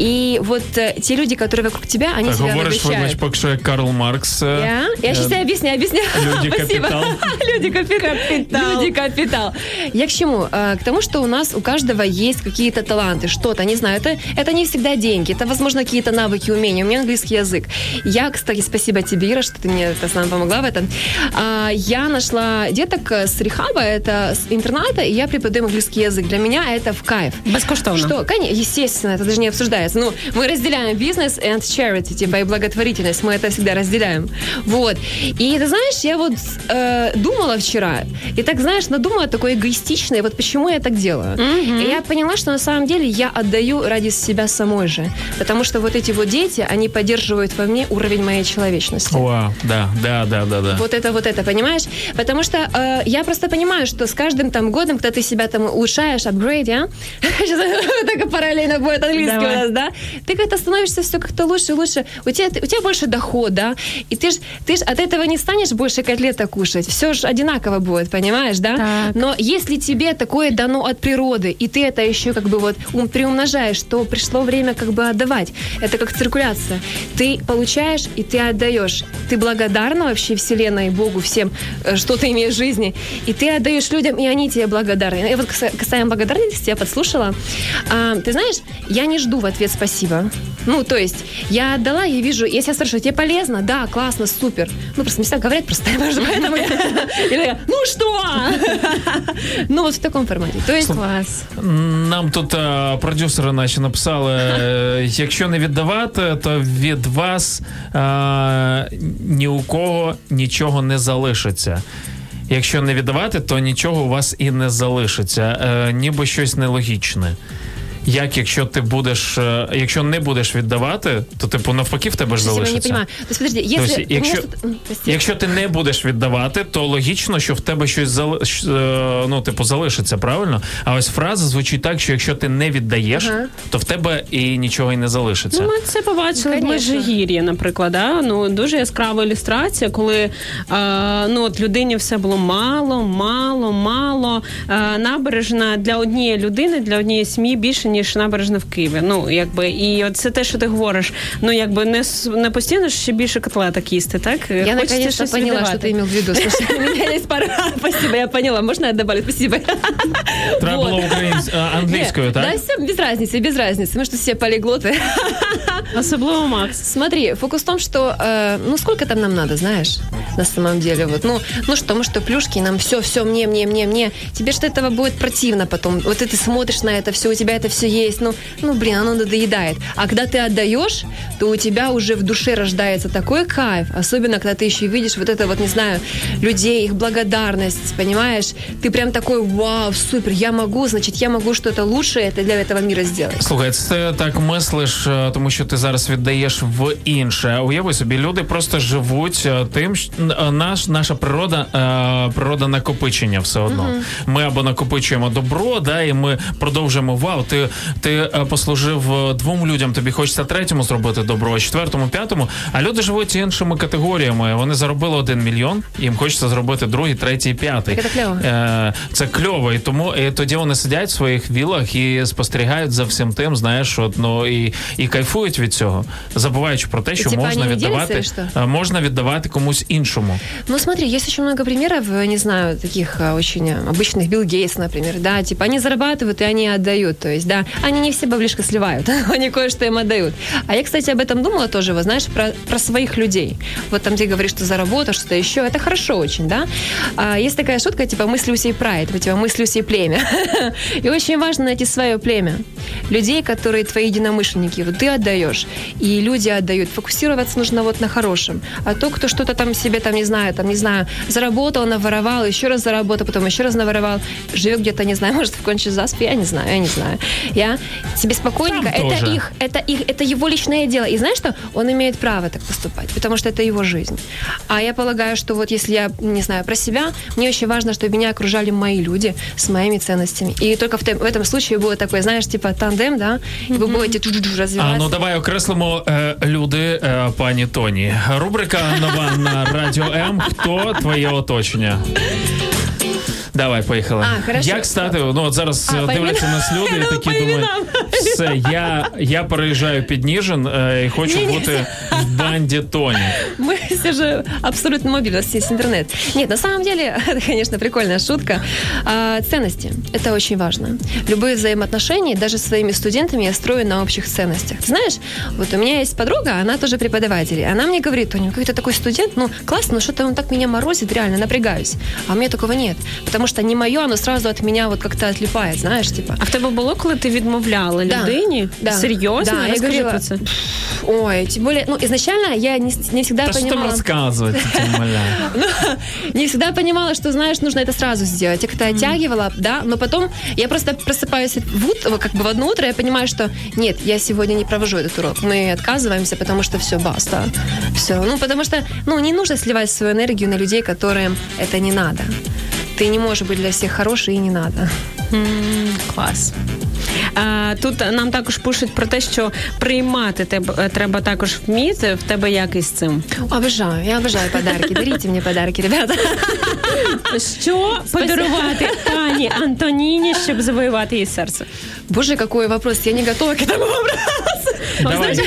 И вот э, те люди, которые вокруг тебя, они Так, тебя говориш, вибач, навещают. поки що як Карл Маркс. е, Я? Я сейчас тебе объясняю, объясняю. Люди Спасибо. капитал. Люди капитал. Люди капитал. Я к чему? А, К тому, что у нас у каждого есть какие-то таланты, что-то, не знаю, это, это не всегда деньги, это, возможно, какие-то навыки, умения. У меня английский язык. Я, кстати, спасибо тебе, Ира, что ты мне сама помогла в этом. А, Я нашла деток с рехаба, это с интерната, и я преподаю английский язык. Для меня это в кайф. Безкоштовно. Что, конечно, естественно, это даже не обсуждается. Ну, мы разделяем бизнес and charity, типа и благотворительность, мы это всегда разделяем. Вот. И ты знаешь, я вот э, думала вчера, и так, знаешь, надумала такое эгоистичное, вот почему я так делаю. И я поняла, что на самом деле я отдаю ради себя самой же. Потому что вот эти вот дети, они поддерживают во мне уровень моей человечности. Вау, да, да, да, да, да. Вот это, вот это, понимаешь? Потому что э, я просто понимаю, что с каждым там годом, когда ты себя там улучшаешь, апгрейд, а? Сейчас так параллельно будет английский у нас, да? Ты как-то становишься все как-то лучше и лучше. У тебя, у тебя больше доход, да? И ты ж, ты ж от этого не станешь больше котлета кушать. Все же одинаково будет, понимаешь, да? Так. Но если тебе такое дано от природы, и ты это еще как бы вот ум- приумножаешь, то пришло время как бы отдавать. Это как циркуляция. Ты получаешь, и ты отдаешь. Ты благодарна вообще Вселенной, Богу, всем, э, что ты имеешь в жизни. И ты отдаешь людям, и они тебе благодарны. И вот каса- касаемо благодарности, я подслушала. А, ты знаешь, я не жду в ответ спасибо. Ну, то есть, я отдала, я вижу, если я спрашиваю, тебе полезно? Да, классно, супер. Ну, просто не всегда говорят, просто может, поэтому я... Или я, ну что? Ну, вот в таком формате. То есть, Клас. Нам тут е, продюсери наші написали: е, якщо не віддавати, то від вас ні у кого нічого не залишиться. Якщо не віддавати, то нічого у вас і не залишиться. Е, ніби щось нелогічне. Як якщо ти будеш, е, якщо не будеш віддавати, то типу навпаки в тебе ж я не залишиться. То подожди, если... Тобто, якщо, ти не будеш віддавати, то логічно, що в тебе щось зали... е, ну, типу, залишиться, правильно? А ось фраза звучить так, що якщо ти не віддаєш, Ага. то в тебе і нічого і не залишиться. Ну, ми це побачили в Межигір'ї, наприклад. Да? Ну, дуже яскрава ілюстрація, коли е, ну, от людині все було мало, мало, мало. Е, набережна для однієї людини, для однієї сім'ї більше, ніж набережна в Києві. Ну, якби, і от це те, що ти говориш. Ну, якби не, с- не постійно ж ще більше котлеток їсти, так? Я Хочеться наконец-то щось поняла, віддавати. что ты имел в виду. Слушай, у меня есть пара... Спасибо, я поняла. Можно я добавлю? Спасибо. Треба Вот. було українсь... а, англійською, Не, так? Да, все без разницы, без разницы. Мы что все полиглоты. Особливо Макс. Смотри, фокус в том, что, э, ну, сколько там нам надо, знаешь, на самом деле, вот, ну, ну что, мы что, плюшки, нам все, все, мне, мне, мне, мне, тебе что этого будет противно потом, вот и ты смотришь на это все, у тебя это все есть, ну, ну, блин, оно надоедает, а когда ты отдаешь, то у тебя уже в душе рождается такой кайф, особенно, когда ты еще видишь вот это вот, не знаю, людей, их благодарность, понимаешь, ты прям такой, вау, супер, я могу, значит, я могу что-то лучшее это для этого мира сделать. Слухай, це так мислиш, е, тому що ти зараз віддаєш в інше. Уяви собі, люди просто живуть е, тим, що е, наш, наша природа, е, природа накопичення все одно. Ми або накопичуємо добро, да, і ми продовжуємо вау. Ти, ти е, послужив е, двом людям, тобі хочеться третьому зробити добро, а четвертому, п'ятому. А люди живуть іншими категоріями. Вони заробили один мільйон, їм хочеться зробити другий, третій, п'ятий. Так це кльово. Е, це кльово, і тому і тоді вони сидять в своїх вілах і спостерігають за всім тим, знаєш, от, ну, і, і кайфують від цього, забуваючи про те, що типа, можна вони не діляться, віддавати, чи що? е, можна віддавати комусь іншому. Ну, смотри, есть очень много примеров, э, не знаю, таких э, очень э, обычных, Билл Гейтс, например, да, типа они зарабатывают и они отдают, то есть, да, они не все баблишко сливают, они кое-что им отдают. А я, кстати, об этом думала тоже, вот, знаешь, про, про своих людей. Вот там, где говоришь, что заработал, что-то еще, это хорошо очень, да. А есть такая шутка, типа, мысли у сей прайд, типа, мысли у сей племя. И очень важно найти свое племя. Людей, которые твои единомышленники, вот ты отдаешь, и люди отдают. Фокусироваться нужно вот на хорошем. А то, кто что-то там себе, там, не знаю, там, не знаю, заработал, наворовал, еще раз заработал, потом еще раз наворовал, живет где-то, не знаю, может, в конче заспе, я не знаю, я не знаю. Я себе спокойненько, Там это тоже. их, это их, это его личное дело. И знаешь что? Он имеет право так поступать, потому что это его жизнь. А я полагаю, что вот если я, не знаю, про себя, мне очень важно, чтобы меня окружали мои люди с моими ценностями. И только в, тем- в этом случае будет такой, знаешь, типа тандем, да, и вы будете чу-чу-чу А развиваться. ну давай окреслимо е, люди, е, пані Тоні. Рубрика нова на радіо М. Хто твоє оточення? Давай, поїхали. А, хорошо. Як стати? Ну от зараз А, е, по дивляться іменам? нас люди і Ну, такі по думають, іменам. все, я, я переїжджаю під Ніжин е, і хочу Ні-ні. бути в банді Тоні. Мы все же абсолютно мобильны, у нас есть интернет. Нет, на самом деле, это, конечно, прикольная шутка. А, ценности. Это очень важно. Любые взаимоотношения, даже с своими студентами, я строю на общих ценностях. Знаешь, вот у меня есть подруга, она тоже преподаватель. и Она мне говорит, Тоня, ну какой-то такой студент, ну классно, но что-то он так меня морозит, реально напрягаюсь. А у меня такого нет. Потому что не мое, оно сразу от меня вот как-то отлипает, знаешь, типа. А в тебе було, коли ти відмовляла Да. людині? Да. Серйозно? Да, я говорила, про це. Ой, тем более, ну, изначально я не, не всегда Та що там понимала... будем рассказывать. Ну, не всегда понимала, что, знаешь, нужно это сразу сделать. Я как-то оттягивала, да, но потом я просто просыпаюсь в, как бы в одно утро, я понимаю, что нет, я сегодня не провожу этот урок. Мы отказываемся, потому что все, баста. Все. Ну, потому что, ну, не нужно сливать свою энергию на людей, которым это не надо. Ты не можешь быть для всех хороший и не надо. Клас. А, тут нам також пишуть про те, що приймати тебе треба також вміти. В тебе як із цим? Обожаю, я обожаю подарки. Дарите мне подарки, ребята. Що подарувати пані Антоніні, щоб завоювати її серце? Боже, какой вопрос. Я не готова к этому вопросу. Давай.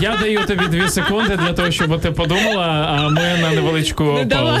Я даю тобі дві секунди для того, щоб ти подумала, а ми на невеличку паузу.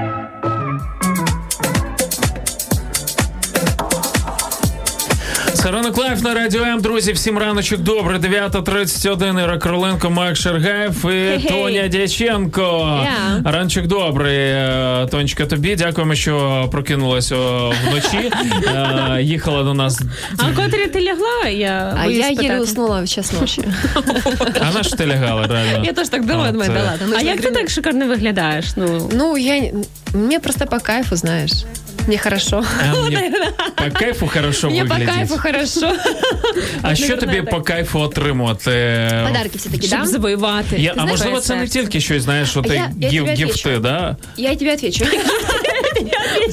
Це ранок лайф на радіо М. Друзі, всім раночок добре. 9.31. Іра Короленко, Макс Шаргаєв і Тоня Дяченко. Yeah. Раночок добрий. Е, Тонечка, тобі дякуємо, що прокинулась вночі. Е, Їхала до нас. А котрі ти лягла? Я А я еле уснула в час ночи. А на що ти лягала, реально? Я тоже так думаю, А, думаю, да ладно. А як ти так шикарно виглядаєш? Ну Ну, я... Мне просто по кайфу, знаешь. Мне хорошо. А, мені по кайфу хорошо Мне по виглядить. кайфу хорошо. А що тобі наверное, по кайфу отримувати? Подарки все-таки, щоб да? завоювати. Я, а Знаєш, можливо, своє це не серце. тільки щось, знаєш, що А ти я- я гів, тебе гіфти, отвечу. да? Я тебе отвечу.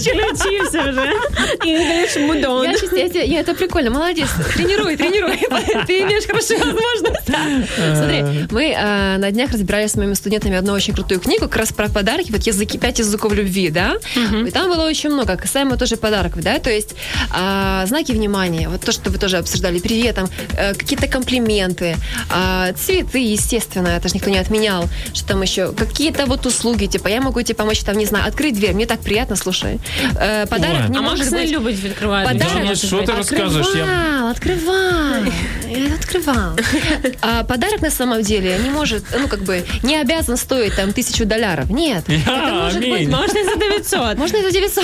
Чи навчився вже? English мудон. Я, сейчас, я, тебе- я- это прикольно, молодец. Тренируй, тренируй. Ты имеешь хорошую возможность. Смотри, мы э, на днях разбирали с моими студентами одну очень крутую книгу, как раз про подарки, вот языки, пять языков любви, да? И там было очень много, касаемо тоже подарков, да, то есть а, знаки внимания, вот то, что вы тоже обсуждали, привет, там, э, какие-то комплименты, а, цветы, естественно, это же никто не отменял, что там еще, какие-то вот услуги, типа, я могу тебе помочь, там, не знаю, открыть дверь, мне так приятно, слушай. Э, подарок Ой. не А может Макс не быть... любить відкривати. Подарок. Да, ну що ти розказуєш? Я... Открывал, открывал. Я открывал. А подарок на самом деле не может, ну, как бы, не обязан стоить там тысячу долларов. Нет. Я, Это может быть, амінь. Можна за 900. можно и за 900.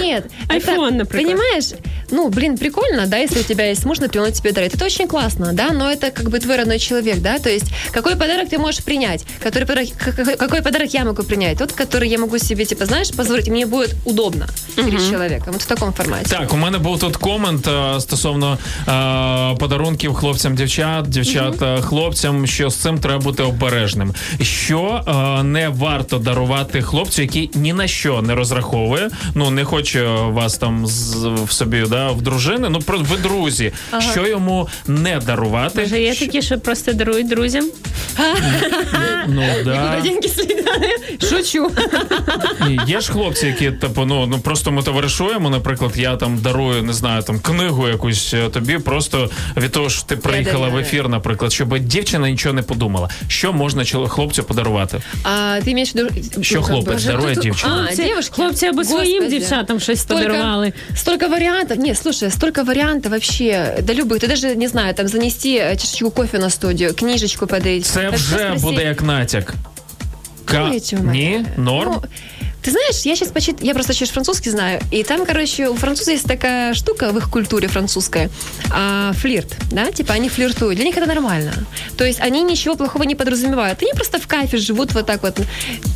Нет. Айфон, это, например. Понимаешь? Ну, блин, прикольно, да, если у тебя есть муж, например, он тебе дарит. Это очень классно, да, но это как бы твой родной человек, да, то есть какой подарок ты можешь принять? Который подарок, какой, какой подарок я могу принять? Тот, который я могу себе, типа, знаешь, позволить, мне будет удобно перед человеком. Вот в таком формате. Так, у мене був тут комент е, стосовно е, подарунків хлопцям, дівчат, дівчат е, хлопцям, що з цим треба бути обережним. Що е, не варто дарувати хлопцю, який ні на що не розраховує, ну не хоче вас там з, в собі да, в дружини. Ну про ви друзі, що йому не дарувати? Може, є Що- такі, що просто дарують друзям? ну, да. Деньги слетали? Шучу. Ні, є ж хлопці, які типу, ну, ну просто ми товаришуємо. Наприклад, я там дарую, не знаю, там книгу якусь е, тобі, просто від того, що ти приїхала в ефір, наприклад, щоб дівчина нічого не подумала. Що можна хлопцю подарувати? А ты имеешь в. Що ну, хлопець дарує дівчині? Хлопці, або своїм Господи дівчатам щось Столько, подарували. столько вариантов. Не, слушай, столько вариантов вообще. Да любых. Ты даже, не знаю, там занести э, чашечку кофе на студию, книжечку подарить. Це Так вже спроси. буде як натяк. Ка... Знаете, у меня- Ні? Норм? Ну, ты знаешь, я сейчас почит... Я просто сейчас французский знаю. И там, короче, у французов есть такая штука в их культуре французской. А, флирт, да? Типа они флиртуют. Для них это нормально. То есть они ничего плохого не подразумевают. Они просто в кайфе живут вот так вот.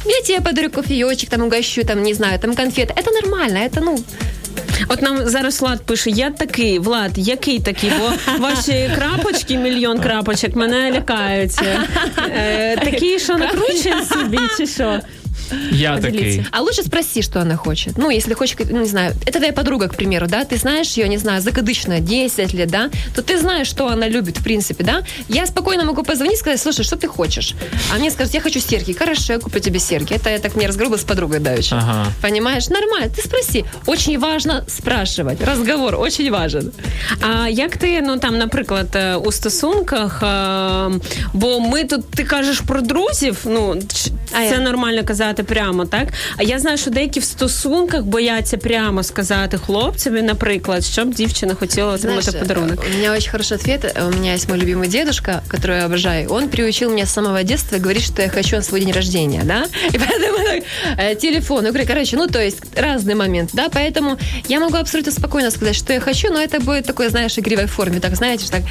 Я тебе подарю кофеечек, там угощу, там, не знаю, там конфеты. Это нормально. Это, ну, От нам зараз Влад пише: я такий, Влад, який такий? Бо ваші крапочки, мільйон крапочок, мене лякають. Е, такі, що накручує собі, чи що? Я такий. А лучше спроси, что она хочет. Ну, если хочет, ну, не знаю, это твоя подруга, к примеру, да, ты знаешь ее, не знаю, закадычно, 10 лет, да, то ты знаешь, что она любит, в принципе, да. Я спокойно могу позвонить и сказать, слушай, что ты хочешь? А мне скажут, я хочу серьги. Хорошо, я куплю тебе серьги. Это я так не разговаривала с подругой давеча. Ага. Понимаешь? Нормально, ты спроси. Очень важно спрашивать. Разговор очень важен. А як ти, ну там, наприклад, у стосунках, е, бо ми тут ти кажеш про друзів, ну А це я- нормально казати сказати прямо, так? А я знаю, що деякі в стосунках бояться прямо сказати хлопцеві, наприклад, щоб дівчина хотіла отримати подарунок. У меня очень хороший ответ. У меня есть мой любимый дедушка, которого я обожаю. Он приучил меня с самого детства и говорит, что я хочу на свой день рождения, да? И поэтому так, э, телефон. Я говорю, короче, ну, то есть разный момент, да? Поэтому я могу абсолютно спокойно сказать, что я хочу, но это будет такой, знаешь, игривой форме. Так, знаете, что так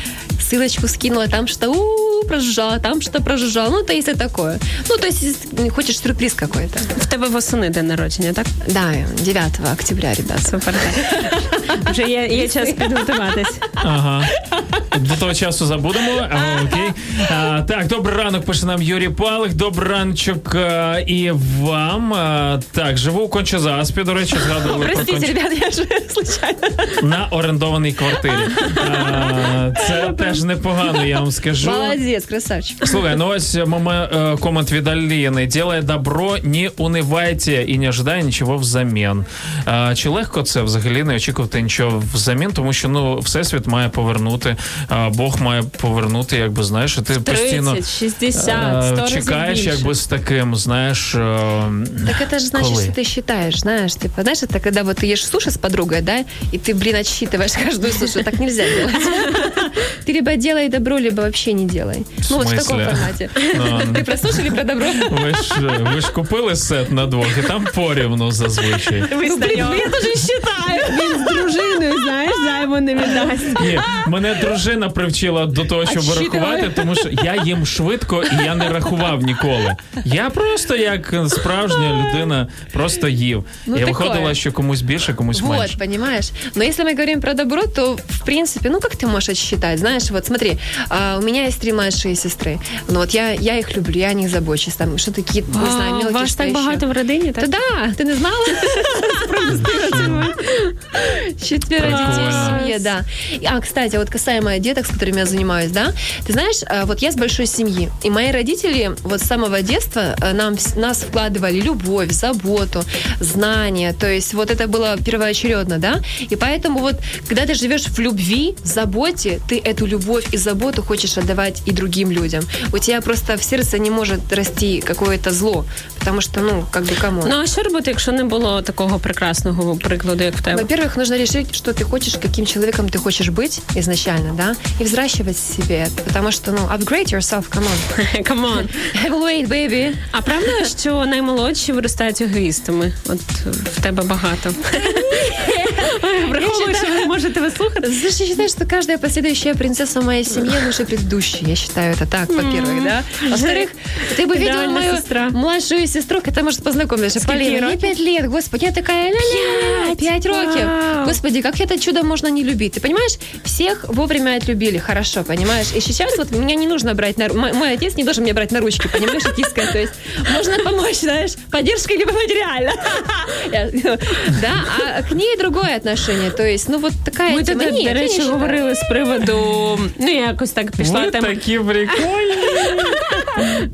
ссылочку скинула, там что у прожужжала, там что прожужжала. Ну, то есть это такое. Ну, то есть хочешь сюрприз какой-то. В тебе восени день народження, так? Да, 9 октября, ребят. Супер. так. Вже є, є час підготуватись. Ага. До того часу забудемо. А, окей. А, так, добрий ранок, пише нам Юрій Палих. Добрий раночок а, і вам. А, так, живу у Кончозаспі, до речі, згадували про Простите, Конч... ребят, я же случайно. на орендованій квартирі. А, це теж непогано, я вам скажу. Молодец, красавчик. Слухай, ну ось моме, е, комент від Аліни. Делає добро, не унивайте і не ожидає нічого взамін. А, чи легко це взагалі не очікувати нічого взамін, тому що ну всесвіт має повернути, а, Бог має повернути, якби знаєш, і ти 30, постійно 60, е, 100 разів чекаєш, більше. якби з таким, знаєш. е, Так это же значит, Коли? что ты считаешь, знаешь, типа, знаешь, это когда вот ты ешь суши с подругой, да, и ты, блин, отсчитываешь каждую сушу, так нельзя делать. Ты либо делай добро, либо вообще не делай. Ну вот в таком смысле? формате. Ну, Ты про суши или про добро? ви ж ви ж купили сет на двох, і там порівну зазвичай. Ви знайомі. Я тоже считаю. Він з дружиною, знаєш, зайво не віддасть. Ні, мене дружина привчила до того, щоб Отсчитували. рахувати, тому що я їм швидко і я не рахував ніколи. Я просто як справжня людина просто їв. Ну, я такое. виходила, що комусь більше, комусь менше. Вот, понимаешь? Но если мы говорим про добро, то, в принципе, ну, как ты можешь отсчитать? Знаешь, вот смотри, а, у меня есть три младшие сестры. Ну, вот я, я их люблю, я о них забочусь. Там что такие, не знаю, А, что так багато в родині, так? да, ты не знала? Четверо детей в семье, да. А, кстати, вот касаемо деток, с которыми я занимаюсь, да, ты знаешь, а, вот я с большой семьи, и мои родители вот с самого детства а, нам, нас вкладывали любовь, заботу, знания, то есть вот это было первоочередно, да, и поэтому вот, когда ты живешь в любви, в заботе, ты эту любовь и заботу хочешь отдавать и другим людям. У тебя просто в сердце не может расти какое-то зло, потому что, ну, как бы кому? Ну а що робити, якщо не було такого прекрасного прикладу, як в тебе? Во-первых, нужно решить, что ты хочешь, каким человеком ты хочешь быть изначально, да, и взращивать в себе, потому что, ну, upgrade yourself, come on. Камон. Evaluate, baby. А правда, що наймолодші виростають егоїстами? От в тебе багато. Враховую, що ви можете вислухати. Знаешь, я считаю, что каждая последующая принцесса в моей семье лучше предыдущей. Я считаю это так, во-первых, да. Во-вторых, ты бы видела Идеальная мою сестра. младшую сестру, которая может познакомиться. Скільки їй Полина, ей років? пять лет, господи, я такая, ля-ля, пять років. Вау. Господи, как это чудо можно не любить? Ты понимаешь, всех вовремя отлюбили, хорошо, понимаешь? И сейчас вот меня не нужно брать на... ру- Мой, мой отец не должен меня брать на ручки, понимаешь, и тискать. То есть можно помочь, знаешь, поддержкой либо материально. Я- Да, а к ней другое отношение. То есть, ну вот такая Ми тема. тут, Нет, до речі, говорили з приводу. Ну, якось так пішла Ми тема. такі прикольні.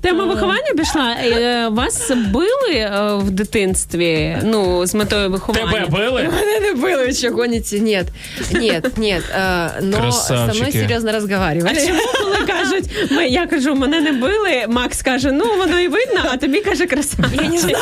Тема виховання пішла. Е, Вас били е, в дитинстві, ну, з метою виховання. Тебе били? Мене не били, ви що гоните? Нет, нет, нет. э, но со мной Красавчики. серьезно разговаривали. А чому коли кажуть, ми, я кажу, мене не били, Макс каже, ну воно і видно, а тобі каже красавчик. Я не знаю.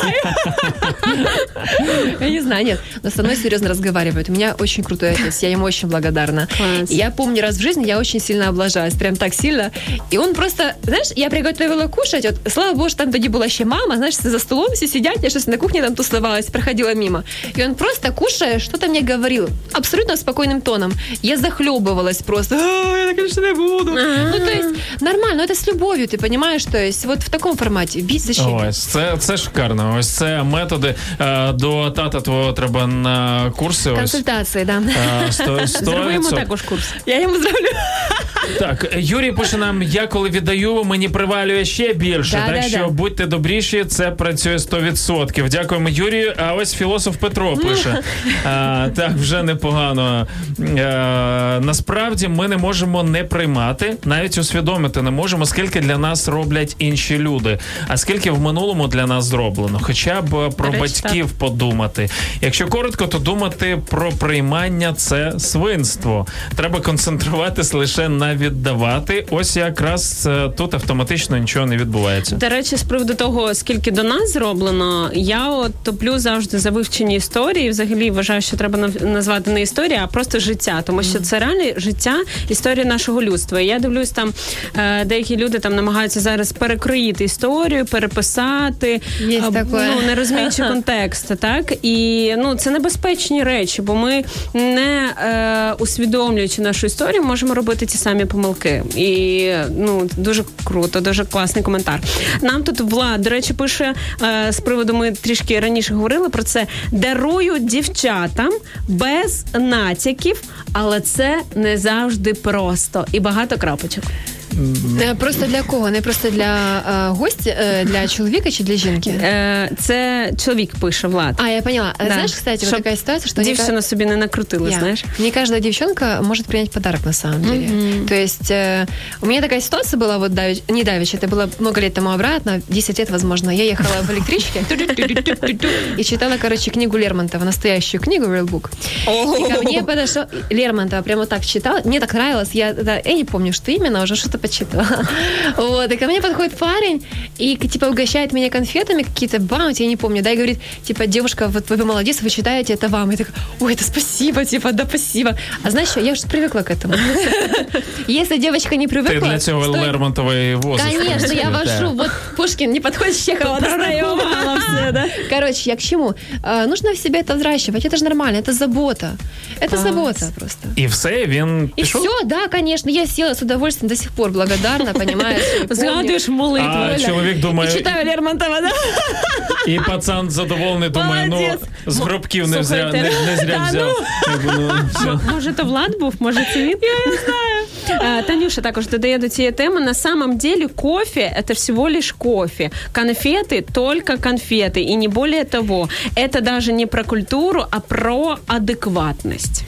Я не знаю, нет. Но со мной серьезно разговаривают. У меня очень крутой отец. Я ему очень благодарна. Класс. И я помню, раз в жизни я очень сильно облажалась. Прям так сильно. И он просто, знаешь, я приготовила кушать. Вот, слава богу, что там тоді була ще мама, знаешь, за столом все сидят, я что-то на кухне там тусовалась, проходила мимо. И он просто, кушая, что-то мне говорил. Абсолютно спокойным тоном. Я захлебывалась просто. «А, Я так, конечно, не буду. Ну, то есть, нормально, это с любовью, ты понимаешь? То есть, вот в таком формате. Бить защиту. Ось це, це шикарно. Ось це методи. Е, До тата твого треба на курси. Ось Консультации, да. Е, сто- сто Зробимо відсотків. також курс. Я ему зроблю. Так, Юрій пише нам: я коли віддаю, мені привалює ще більше. Да, так да, що да. будьте добріші, це працює 100%. Дякуємо, Юрію. А ось філософ Петро пише: а, так, вже непогано. А, насправді ми не можемо не приймати, навіть усвідомити не можемо, скільки для нас роблять інші люди, а скільки в минулому для нас зроблено. Хоча б про речі, батьків подумати. Якщо коротко, то думати про приймання це свинство. Треба концентруватись лише на віддавати. Ось якраз е, тут автоматично нічого не відбувається. До речі, з приводу того, скільки до нас зроблено, я от топлю завжди за вивчені історії. Взагалі вважаю, що треба назвати не історія, а просто життя, тому що це реальне життя, історія нашого людства. І я дивлюсь, там е, деякі люди там намагаються зараз перекроїти історію, переписати, Є таке. ну не розуміючи контекст, так і ну це небезпечні речі, бо ми не е, усвідомлюючи нашу історію, можемо робити ті самі помилки. І ну дуже круто, дуже класний коментар. Нам тут влад, до речі, пише е, з приводу. Ми трішки раніше говорили про це. Дарую дівчатам без натяків, але це не завжди просто і багато крапочок. Е, Просто для кого? Не просто для е, гостя, е, для чоловіка чи для жінки? Е, це чоловік пише Влад. А, я поняла. Да. Знаешь, кстати, вот Чтоб такая ситуация, что... не Дівчина собі не накрутила, Я. знаєш. Не каждая девчонка может принять подарок на самом деле. То есть э, у меня такая ситуация была, вот давич, не давич, это было много лет тому обратно, 10 лет, возможно. Я ехала в электричке и читала, короче, книгу Лермонтова, настоящую книгу, Real Book. И ко мне подошел Лермонтова, прямо так читала. Мне так нравилось, я, да, я не помню, что именно, уже что-то почитала. Вот, и ко мне подходит парень и, типа, угощает меня конфетами, какие-то баунти, я не помню, да, и говорит, типа, девушка, вот вы молодец, вы читаете, это вам. И так, ой, это спасибо, типа, да, спасибо. А знаешь что, я уже привыкла к этому. Если девочка не Ти привыкла... для цього стоит- Лермонтової возиш. в Конечно, принципі, я так. вожу. Вот Пушкин не подходит Чехова Прорахувала все, да? Короче, я к чему? А, нужно в себе это взращивать. Это же нормально, это забота. Это забота просто. І все, він И пішов. все, да, конечно. Я села с удовольствием, до сих пор Благодарна, понимаешь? Згадуєш молитву. А чоловік думає... думає, читаю Лермонтова, да? і пацан задоволений, думає, ну з гробків не, зря, не, не зря взяв. Ну, все. Може, то Влад був, може, це він? Я не знаю. Танюша також додає до цієї теми. На самом деле кофе – это всего лишь кофе. Конфеты – только конфеты. И не более того. Это даже не про культуру, а про адекватность.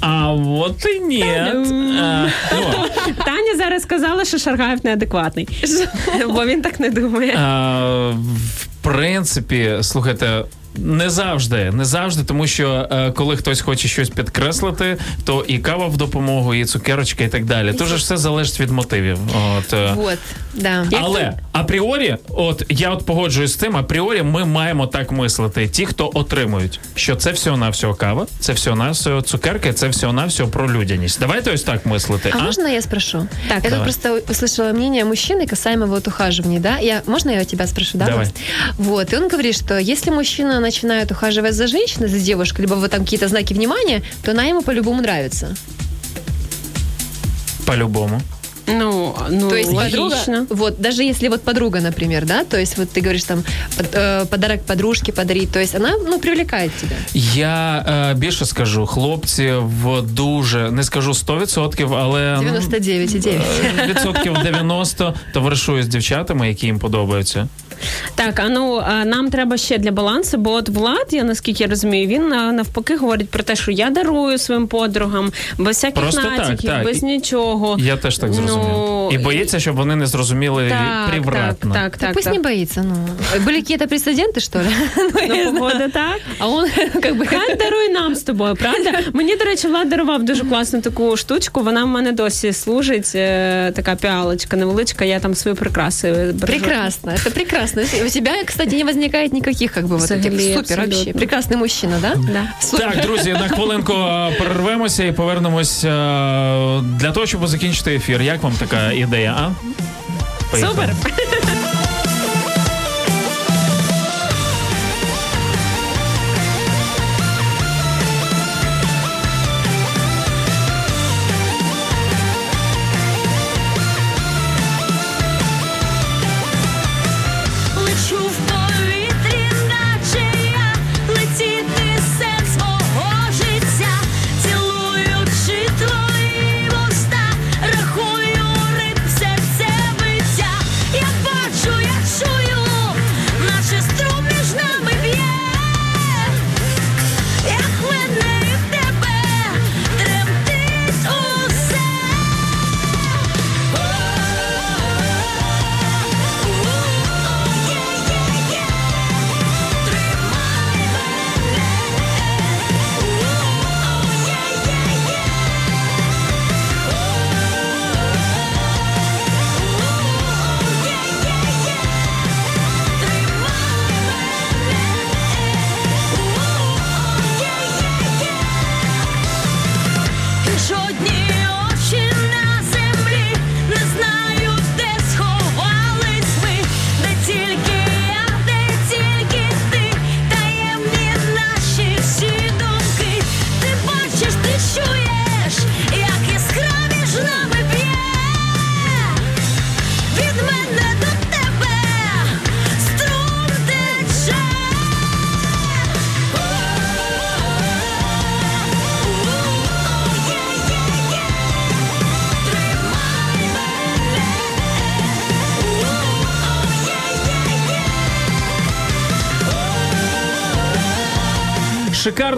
А от і ні. А, ну, Таня зараз сказала, що Шаргаєв неадекватний. Бо він так не думає. А, в принципі, слухайте. Не завжди, не завжди, тому що е, коли хтось хоче щось підкреслити, то і кава в допомогу, і цукерочка, і так далі. Тож все залежить від мотивів. От е. Вот, да. але апріорі, от я от погоджуюсь з тим, апріорі ми маємо так мислити. Ті, хто отримують, що це всього на всього кава, це всього на всього цукерки, це всього на всього про людяність. Давайте ось так мислити. А, можно я спрошу? Так, я тут просто услышала мнение мужчины касаемо вот ухаживания, да? Я, можно я у тебя спрошу, да? Давай. Вот, и он говорит, что если мужчина начинает ухаживать за женщиной, за девушкой, либо вот там какие-то знаки внимания, то она ему по-любому нравится. По-любому. Ну, ну то есть подруга, логично. вот, даже если вот подруга, например, да, то есть вот ты говоришь там под- э, подарок подружке подарить, то есть она, ну, привлекает тебя. Я е, більше скажу, хлопці в дуже не скажу 100%, але ну, 99,9. е, відсотків 90 товаришую з дівчатами, які їм подобаються. Так, а ну а нам треба ще для балансу, бо от Влад, я наскільки розумію, він а, навпаки говорить про те, що я дарую своїм подругам без всяких Просто так, натяків, так. без нічого. Я теж так зрозумів. Ну, і боїться, щоб вони не зрозуміли так, привратно. Так, так, Так, так. пусть так. не боится, ну. Были какие-то прецеденты, что ли? Ну, погода так. А он как бы... Хай дарує нам з тобою, правда? Мені, до речі, Влад дарував дуже класну таку штучку. Вона в мене досі служить. е, Така піалочка невеличка. Я там свої прикраси бережу. Прекрасно, это прекрасно. У тебя, кстати, не возникает никаких как бы вот Взагалі, этих супер вообще. абсолютно. Прекрасный мужчина, да? Да. Так, друзі, на хвилинку е, перервемося і повернемось е, для того, щоб закінчити ефір. Як вам така ідея? А? Поїхали. Супер.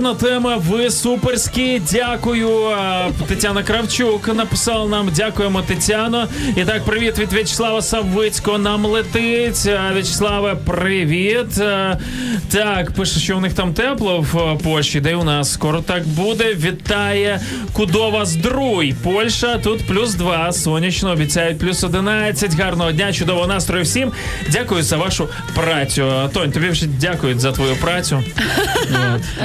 Шикарна тема. Ви суперські. Дякую. Тетяна Кравчук написала нам. Дякуємо, Тетяно. І так, привіт від В'ячеслава Савицького. Нам летить. В'ячеславе, привіт. Так, пише, що у них там тепло в Польщі, де у нас скоро так буде. Вітає Кудова Здруй. Польща тут плюс два. Сонячно обіцяють плюс 11. Гарного дня, чудового настрою всім. Дякую за вашу працю. Тонь, тобі вже дякують за твою працю.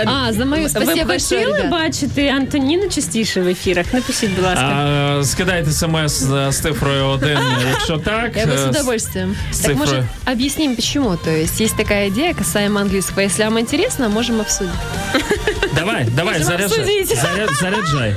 А, за мою Ви спасибо б большое, хотіли ребят. бачити Антоніну частіше в ефірах? Напишіть, будь ласка. А, скидайте смс з цифрою 1, якщо так. Я бы с Е, удовольствием. с так, может, цифрой. объясним почему? То есть есть такая идея касаемо английского. Если вам интересно, можем обсудить. Давай, давай, заряджай. Заряд, заряджай.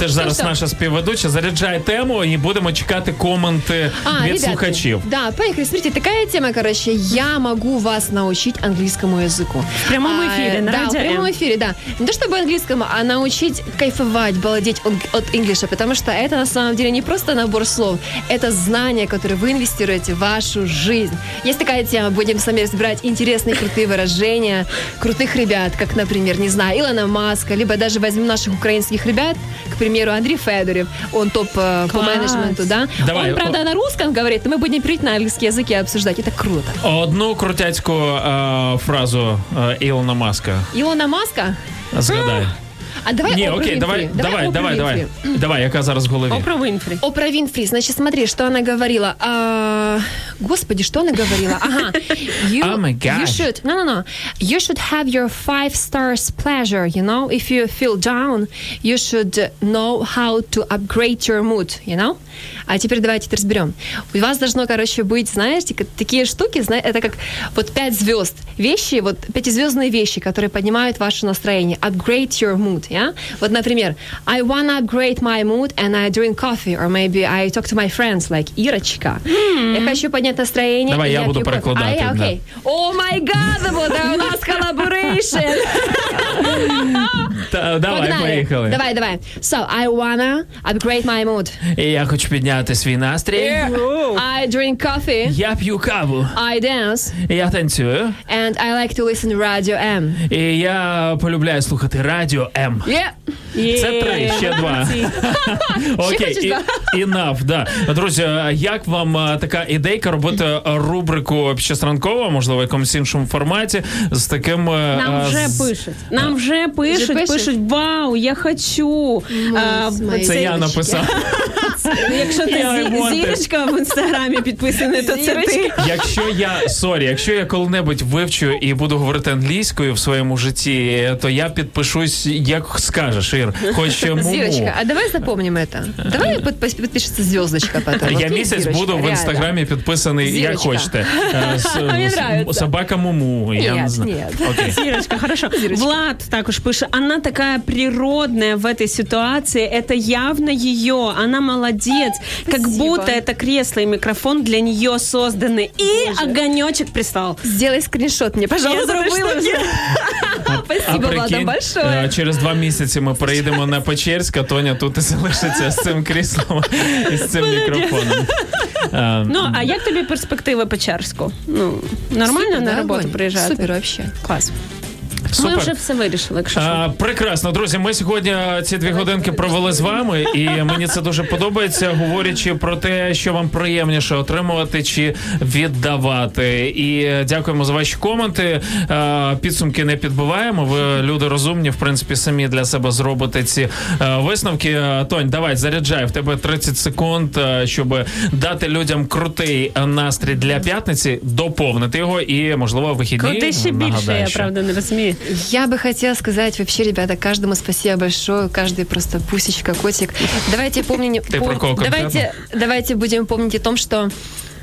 Ти ж зараз що? наша співведуча, заряджай тему і будемо чекати коменти А, від ребятки, слухачів. Да, поехали. Смотрите, такая тема, короче, я могу вас научить английскому языку. В прямом эфире, на да, радио в прямом М. эфире, да. Не то чтобы английскому, а научить кайфовать, балдеть от, от инглиша, потому что это на самом деле не просто набор слов, это знания, которые вы инвестируете в вашу жизнь. Есть такая тема, будем с вами разбирать интересные крутые выражения крутых ребят, как, например, не знаю, Илона Маска, либо даже возьмем наших украинских ребят, к примеру, Андрей Федорев, он топ э, по Класс. менеджменту, да. Давай, он, правда, о- на русском говорит, но мы будем перейти на английский язык и обсуждать. Это круто. Одну крутяцьку е, фразу е, Ілона Маска. Илона Маска? Згадай. А давай Ні, Опру окей, давай, Винфри. давай, Опру давай, давай. Винфри. Давай, яка зараз в голові. Опра Вінфрі. Опра Винфри, значит, смотри, что она говорила. А, господи, что она говорила? Ага. You, Oh my You gosh. should, no, no, no. You should have your five stars pleasure, you know? If you feel down, you should know how to upgrade your mood, you know? А теперь давайте это разберем. У вас должно, короче, быть, знаете, такие штуки, это как вот пять звезд. Вещи, вот пятизвездные вещи, которые поднимают ваше настроение. Upgrade your mood, yeah? Вот, например, I wanna upgrade my mood and I drink coffee, or maybe I talk to my friends, like Ирочка. Я хочу поднять настроение. Давай, я, я буду перекладати, А я, окей. Oh my God, вот у нас collaboration. Давай, поїхали. Давай, давай. So, I wanna upgrade my mood. І я хочу підняти свій настрій. I drink coffee. Я п'ю каву. I dance. Я танцюю. And I like to listen to Radio M. І я полюбляю слухати радіо М. Yeah. Це три, ще два. Окей, enough, да. Друзі, як вам така ідейка робити рубрику щасранкова, можливо, в якомусь іншому форматі з таким. Нам вже пишуть. Нам вже пишуть, пишуть? вау, я хочу. А, Це я написав. Якщо ти зірочка в інстаграмі підписаний, то це ти. Якщо я sorry, якщо я коли-небудь вивчу і буду говорити англійською в своєму житті, то я підпишусь, як скажеш, Ір. Хоч муму. Зірочка, а давай запомним это. Давай подпишется звездочка. Я місяць буду в інстаграмі підписаний, як хочете. Е. Собака Муму. Я не знаю. Зирочка, хорошо. Влад також пише, она такая природная в этой ситуации, это явно ее, она молодец, как Спасибо. будто это кресло и микрофон для нее созданы. И огонечек пристал. Сделай скриншот мне, пожалуйста. Я зробила этой штуки. Спасибо, Влада, е, большое. через два місяці ми приїдемо на Печерськ, а Тоня тут і залишиться з цим кріслом і з цим мікрофоном. Е, Ну, а як тобі перспективи Печерську? Ну, нормально Супер, на да, роботу Вань? приїжджати? Супер вообще. Клас. Ми вже все вирішили, якщо що. А, прекрасно, друзі. Ми сьогодні ці дві годинки провели з вами, і мені це дуже подобається, говорячи про те, що вам приємніше отримувати чи віддавати. І дякуємо за ваші коменти. Підсумки не підбиваємо. Ви люди розумні, в принципі, самі для себе зробите ці висновки. Тонь, давай заряджай в тебе 30 секунд, щоб дати людям крутий настрій для п'ятниці, доповнити його і можливо вихідні. Крути ще більше, я правда не розумію. Я бы хотела сказать вообще, ребята, каждому спасибо большое, каждый просто пусечка, котик. Давайте помним, Ты про кого конкретно? давайте, давайте будем помнить о том, что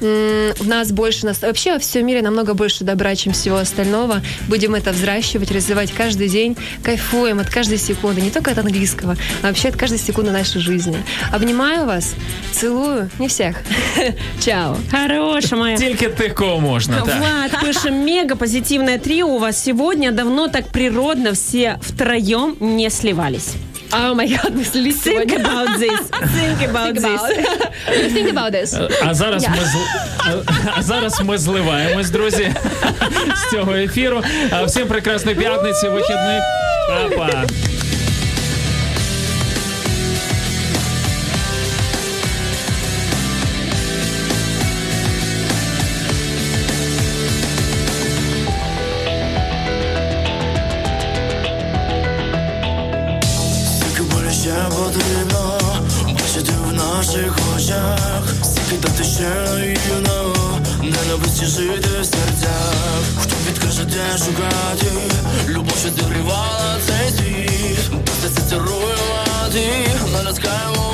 в нас больше нас вообще во всем мире намного больше добра, чем всего остального. Будем это взращивать, развивать каждый день, кайфуем от каждой секунды, не только от английского, а вообще от каждой секунды нашей жизни. Обнимаю вас, целую, не всех. Чао. Хороша моя. Тільки тих, кого можна. Так. Влад, пишем, мега позитивное трио у вас сегодня. Давно так природно все втроем не сливались. Oh my god, мы слились Think сегодня. about this. Think about Think this. about- Think about this. А зараз Я. ми зл... а зараз ми зливаємось, друзі, з цього ефіру. А Всім прекрасної п'ятниці, вихідних. Па-па. Жити в серцях. Хто підкаже, де шукати, любов, що зігрівала цей світ, Достається це руйнувати, ми наскаємо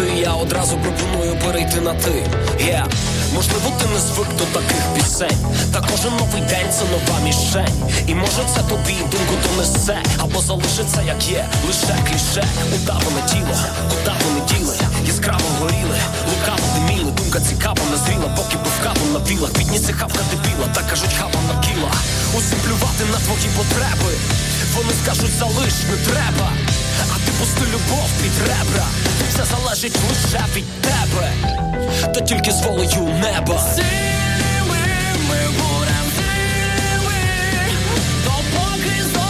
донести, я одразу пропоную перейти на ти. Yeah. Можливо, ти не звик до таких пісень. Та кожен новий день це нова мішень. І може це тобі думку донесе, або залишиться як є, лише кліше. Удаване тіло, куда вони діли, яскраво горіли, лукаво диміли, думка цікава, назріла, поки був кавом на білах. Підніси хавка дебіла, та кажуть хава на кіла. Усім плювати на твої потреби. Вони скажуть, залиш не треба. А ти пусти любов під ребра. Все залежить лише від тебе. Та тільки з волею неба. Сильними, ми будем сильними, допоки зорі